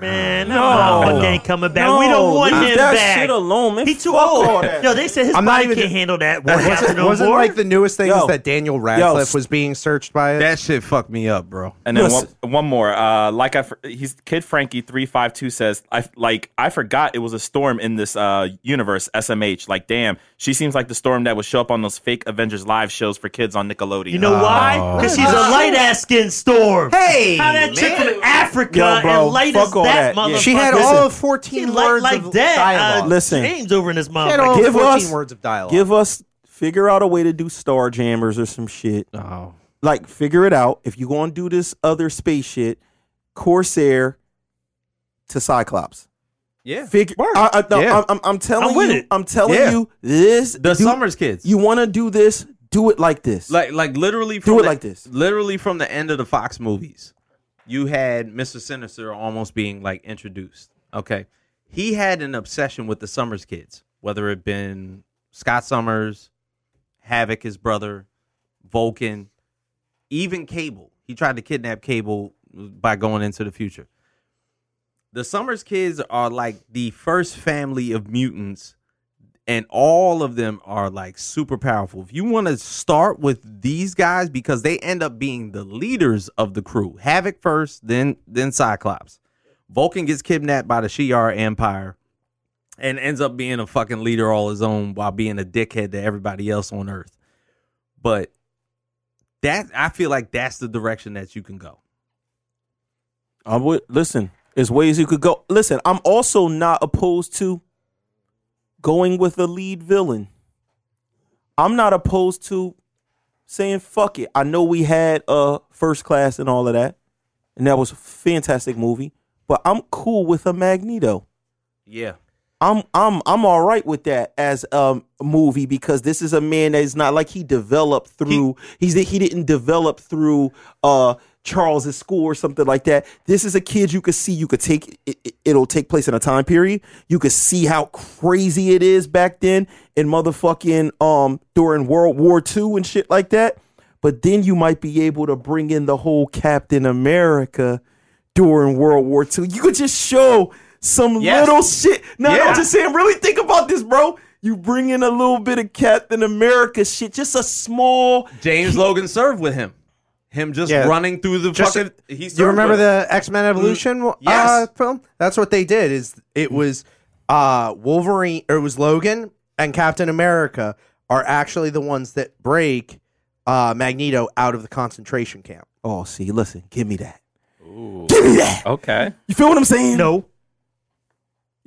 Man, that No. motherfucker ain't coming back. we don't want leave him that back. shit alone, man. He too old. all that. Yo, they said his I'm not body even- can't handle that. What Wasn't, no wasn't more? like the newest thing Yo. is that Daniel Radcliffe s- was being searched by it. That shit fucked me up, bro. And then one, one more. Uh, like I, he's Kid Frankie three five two says, I like I forgot it was a storm in this uh universe. SMH. Like, damn, she seems like the storm that would show up on those fake Avengers live shows for kids on Nickelodeon. You know why? Because she's a light ass skin storm. Hey, how that chick from Africa Yo, bro, and light fuck as all that, that. Yeah. motherfucker. she had all of She 14 light words like of that. dialogue. Uh, Listen. James over in this she had all motherfucker. Give 14 us- words of dialogue. Give us figure out a way to do Star Jammers or some shit. Oh, Like figure it out. If you gonna do this other space shit, Corsair to Cyclops. Yeah. Figure. I, I, no, Yeah. I'm, I'm, I'm telling I'm you. it. I'm telling Yeah. you this. The do- Summers kids. You want to do this? Do it like this. like like literally from do it the- like this. literally from the end of the Fox movies, you had Mr. Sinister almost being like introduced. Okay. He had an obsession with the Summers kids, whether it been Scott Summers, Havoc, his brother, Vulcan, even Cable. He tried to kidnap Cable by going into the future. The Summers kids are like the first family of mutants and all of them are like super powerful. If you want to start with these guys because they end up being the leaders of the crew. Havoc first, then then Cyclops. Vulcan gets kidnapped by the Shi'ar Empire and ends up being a fucking leader all his own while being a dickhead to everybody else on Earth. But that I feel like that's the direction that you can go. I would listen. There's ways you could go. Listen, I'm also not opposed to going with a lead villain. I'm not opposed to saying fuck it. I know we had uh first class and all of that, and that was a fantastic movie. But I'm cool with a Magneto. Yeah. I'm I'm I'm all right with that as um, a movie because this is a man that is not like he developed through he's he didn't develop through uh Charles's school or something like that. This is a kid you could see you could take it, it- it'll take place in a time period. You could see how crazy it is back then in motherfucking um during World War II and shit like that. But then you might be able to bring in the whole Captain America during World War II. You could just show some Yes. little shit. No, no, I'm just saying, really think about this, bro. You bring in a little bit of Captain America shit, just a small. James Logan served with him. Him just Yeah. running through the Just- fucking. He Do you remember with the X Men Evolution uh, Yes. film? That's what they did. Is it was uh, Wolverine or it was Logan and Captain America are actually the ones that break uh, Magneto out of the concentration camp. Oh, see, listen, give me that. Give me that. Okay. You feel what I'm saying? No.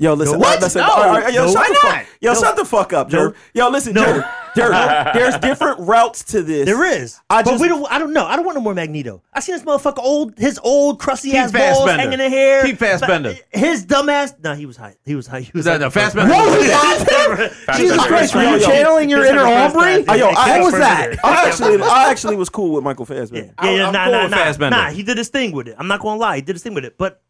Yo, listen. No. uh, What? listen No. all right, yo, No. shut Why the not? fuck. Yo, No. shut the fuck up, No. Jerv. Yo, listen, No. Jerv. Jerv, there's different routes to this. There is. I but just- we don't. I don't know. I don't want no more Magneto. I seen this motherfucker old, his old crusty ass balls Fassbender. hanging in the hair. Keep Fassbender. But His dumbass. No, he was high. He was high. He was No, high. no, Fassbender. What was that? Jesus Christ, Are you channeling your inner Aubrey? Yo, I, What was that? I actually, I actually was cool with Michael Fassbender. yeah, yeah I'm nah, nah, nah, nah. He did his thing with it. I'm not gonna lie. He did his thing with it. But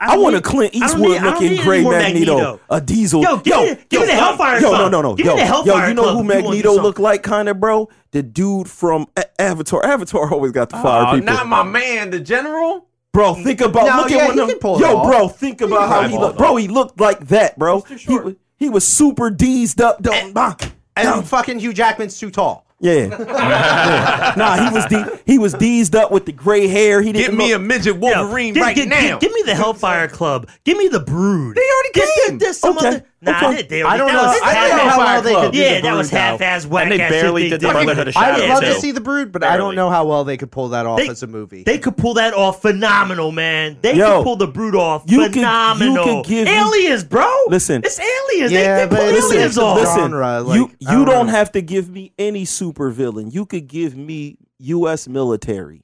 I don't want a Clint Eastwood need- looking need gray more Magneto, a diesel. Yo, give me- give me the Hellfire uh, yo, Club. no, no, no, Give yo, me the yo, Hellfire you know Club who you wanna Magneto something. looked like, kind of, bro? The dude from A- Avatar. Avatar always got the oh, fire Oh, people. not my man, the general. Bro, think about No, look yeah, at when he them, can pull it yo, off. bro, think about how he looked. Bro, he looked like that, bro. He was he was super deezed up. Don't And fucking Hugh Jackman's too tall. Yeah. Yeah. Nah, he was de- he was deezed up with the gray hair. He Give didn't Give me a midget Yo, Wolverine give, right give, now. Give, give me the Hellfire Club. Give me the Brood. They already Give- give came. this some Okay, other. Nah, okay. they, they I don't that know. Was I don't know how well they could do Yeah, the that was half-ass whack. And they barely did the Brotherhood of I'd Shadows. love to see the Brood, but I don't know how well they could pull that off They- as a movie. They could pull that off phenomenal, man. They Yo, could pull the Brood off you could- you phenomenal. could give me- aliens, bro. Listen. it's aliens. Yeah, they, they but pull listen, aliens listen, off. listen, genre, like, you you don't don't know. have to give me any super villain. You could give me U.S. military.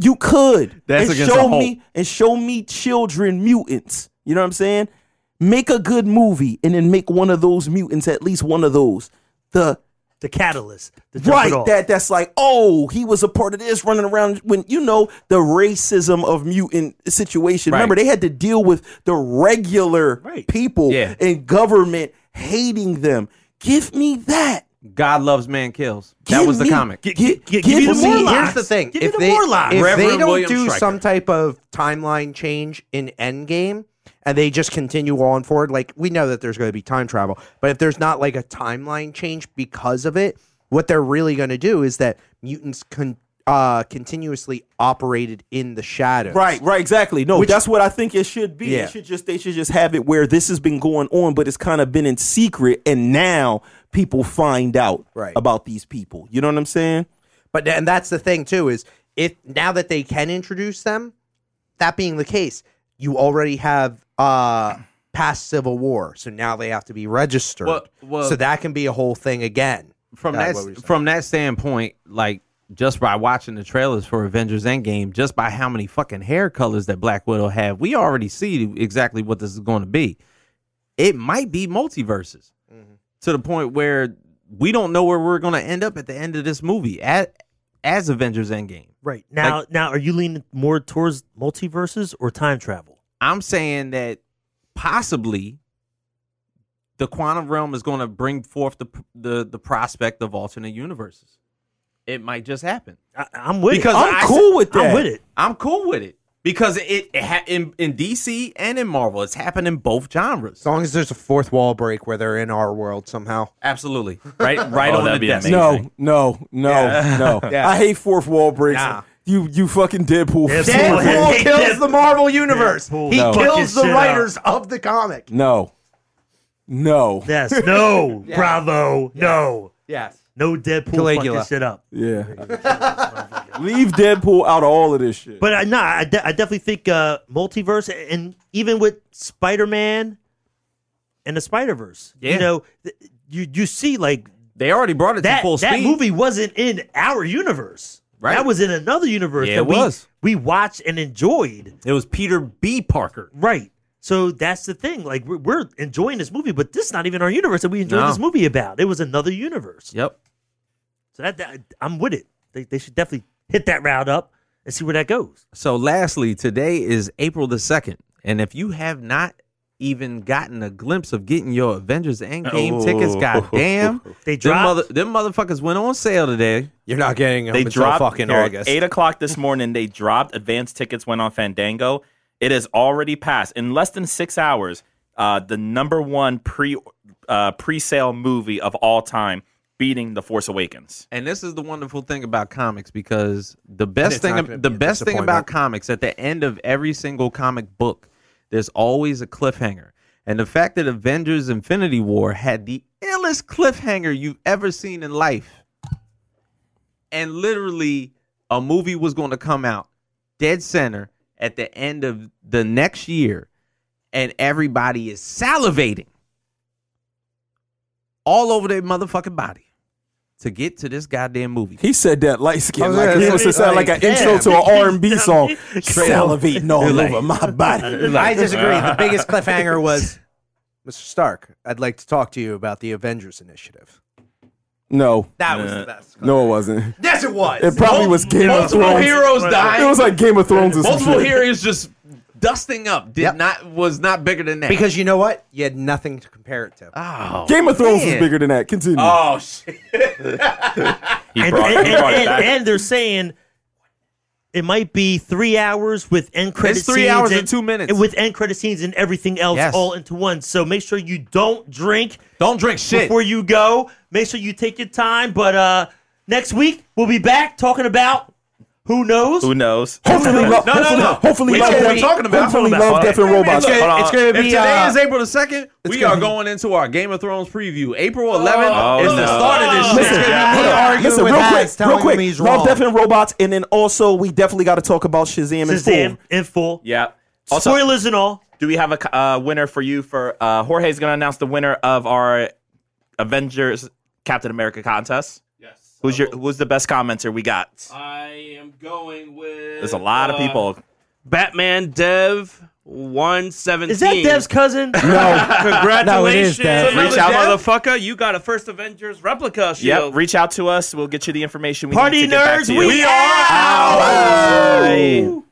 You could. That's and against show me and show me children mutants. You know what I'm saying? Make a good movie and then make one of those mutants at least one of those. The the catalyst. To right that that's like oh he was a part of this running around when you know the racism of mutant situation. Right. Remember they had to deal with the regular Right. people Yeah. and government hating them. Give me that. God loves, man kills. That was the me- comic. Gi- gi- gi- give give me the me- more here's. Here's the thing: Give me if the they Morlocks. if they don't William do Stryker. some type of timeline change in Endgame and they just continue on forward, like we know that there's going to be time travel, but if there's not like a timeline change because of it, what they're really going to do is that mutants con- uh, continuously operated in the shadows. Right, right, exactly. No, Which- that's what I think it should be. Yeah. It should just they should just have it where this has been going on, but it's kind of been in secret, and now people find out Right. about these people. You know what I'm saying? But and that's the thing too is if now that they can introduce them, that being the case, you already have uh past Civil War, so now they have to be registered. Well- well- so that can be a whole thing again. from Yeah, that what were you saying? from that standpoint, like just by watching the trailers for Avengers Endgame, just by how many fucking hair colors that Black Widow have, we already see exactly what this is going to be. It might be multiverses Mm-hmm. to the point where we don't know where we're going to end up at the end of this movie as, as Avengers Endgame. Right now, now are you leaning more towards multiverses or time travel? I'm saying that possibly the quantum realm is going to bring forth the the the prospect of alternate universes. It might just happen. I, I'm with Because it. I'm I cool with that. I'm with it. I'm cool with it because it, it ha- in in DC and in Marvel, it's happened in both genres. As long as there's a fourth wall break where they're in our world somehow. Absolutely, right, right Oh, on the that'd desk. amazing. No, no, no, no. Yeah. I hate fourth wall breaks. Nah. You you fucking Deadpool. Deadpool. Deadpool Deadpool kills Deadpool- the Marvel universe. Deadpool He fuck kills his the shit up. writers of the comic. No, no. Yes. No. Bravo. No. Yes. No Deadpool Caligula. fucking shit up. Yeah. Leave Deadpool out of all of this shit. But I, nah, I, de- I definitely think uh, multiverse, and even with Spider Man and the Spider Verse, Yeah. you know, th- you you see like They already brought it that to full that speed. movie wasn't in our universe. Right. That was in another universe Yeah, that it we was. we watched and enjoyed. It was Peter B. Parker. Right. So that's the thing. Like we're, we're enjoying this movie, but this is not even our universe that we enjoyed No. this movie about. It was another universe. Yep. So that, that I'm with it. They, they should definitely hit that route up and see where that goes. So, lastly, today is April the second, and if you have not even gotten a glimpse of getting your Avengers Endgame tickets, goddamn, They them, dropped. mother, them motherfuckers went on sale today. You're not getting them They until dropped fucking here, August. Eight o'clock this morning. They dropped. Advanced tickets went on Fandango. It has already passed in less than six hours. Uh, the number one pre uh, pre sale movie of all time, beating The Force Awakens. And this is the wonderful thing about comics because the best thing the be best thing about comics at the end of every single comic book there's always a cliffhanger. And the fact that Avengers Infinity War had the illest cliffhanger you've ever seen in life. And literally a movie was going to come out dead center at the end of the next year and everybody is salivating all over their motherfucking body to get to this goddamn movie. He said that light skin, I was like gonna he was to sound like, like, an intro to an R and B song, Straight up. salivating all over my body. I disagree. The biggest cliffhanger was, Mr. Stark, I'd like to talk to you about the Avengers Initiative. No, That was the best. no, it wasn't. Yes, it was. It probably was Game of Thrones. Multiple Thrones. heroes It was like Game of Thrones or some Multiple heroes just dusting up. Did Yep. not was not bigger than that. because you know what? You had nothing to compare it to. oh, Game of Thrones was man. bigger than that. Continue. Oh shit! He and, brought, he and, brought it and- back. and they're saying it might be three hours with end credit It's three hours and, and two minutes. and with end credit scenes and everything else Yes. all into one. So make sure you don't drink Don't drink shit. before you go. Make sure you take your time. But uh next week we'll be back talking about who knows. Who knows? hopefully, love, No, no, hopefully, no. hopefully, We love, know what death, talking about. hopefully, Hold on. love, death, and robots. It's gonna- it's gonna if be, today uh, is April the second, we gonna are be- going into our Game of Thrones preview. April 11th Oh, is the start of this shit. Listen, Yeah. hold on. Arguing listen, real quick, real quick. him he's Love, wrong. Death, and Robots, and then also we definitely got to talk about Shazam, in full. in full. Yeah. Also, Spoilers and all. do we have a uh, winner for you? For uh, Jorge's going to announce the winner of our Avengers Captain America contest. Yes. Who's your Who's the best commenter we got? I am going with. There's a lot of uh, people. Batman Dev one seventeen. Is that Dev's cousin? Congratulations, No, it is Dev. Reach out, motherfucker! You got a first Avengers replica shield. Yep. Reach out to us. We'll get you the information we Party need to get back to you. we are out. Bye.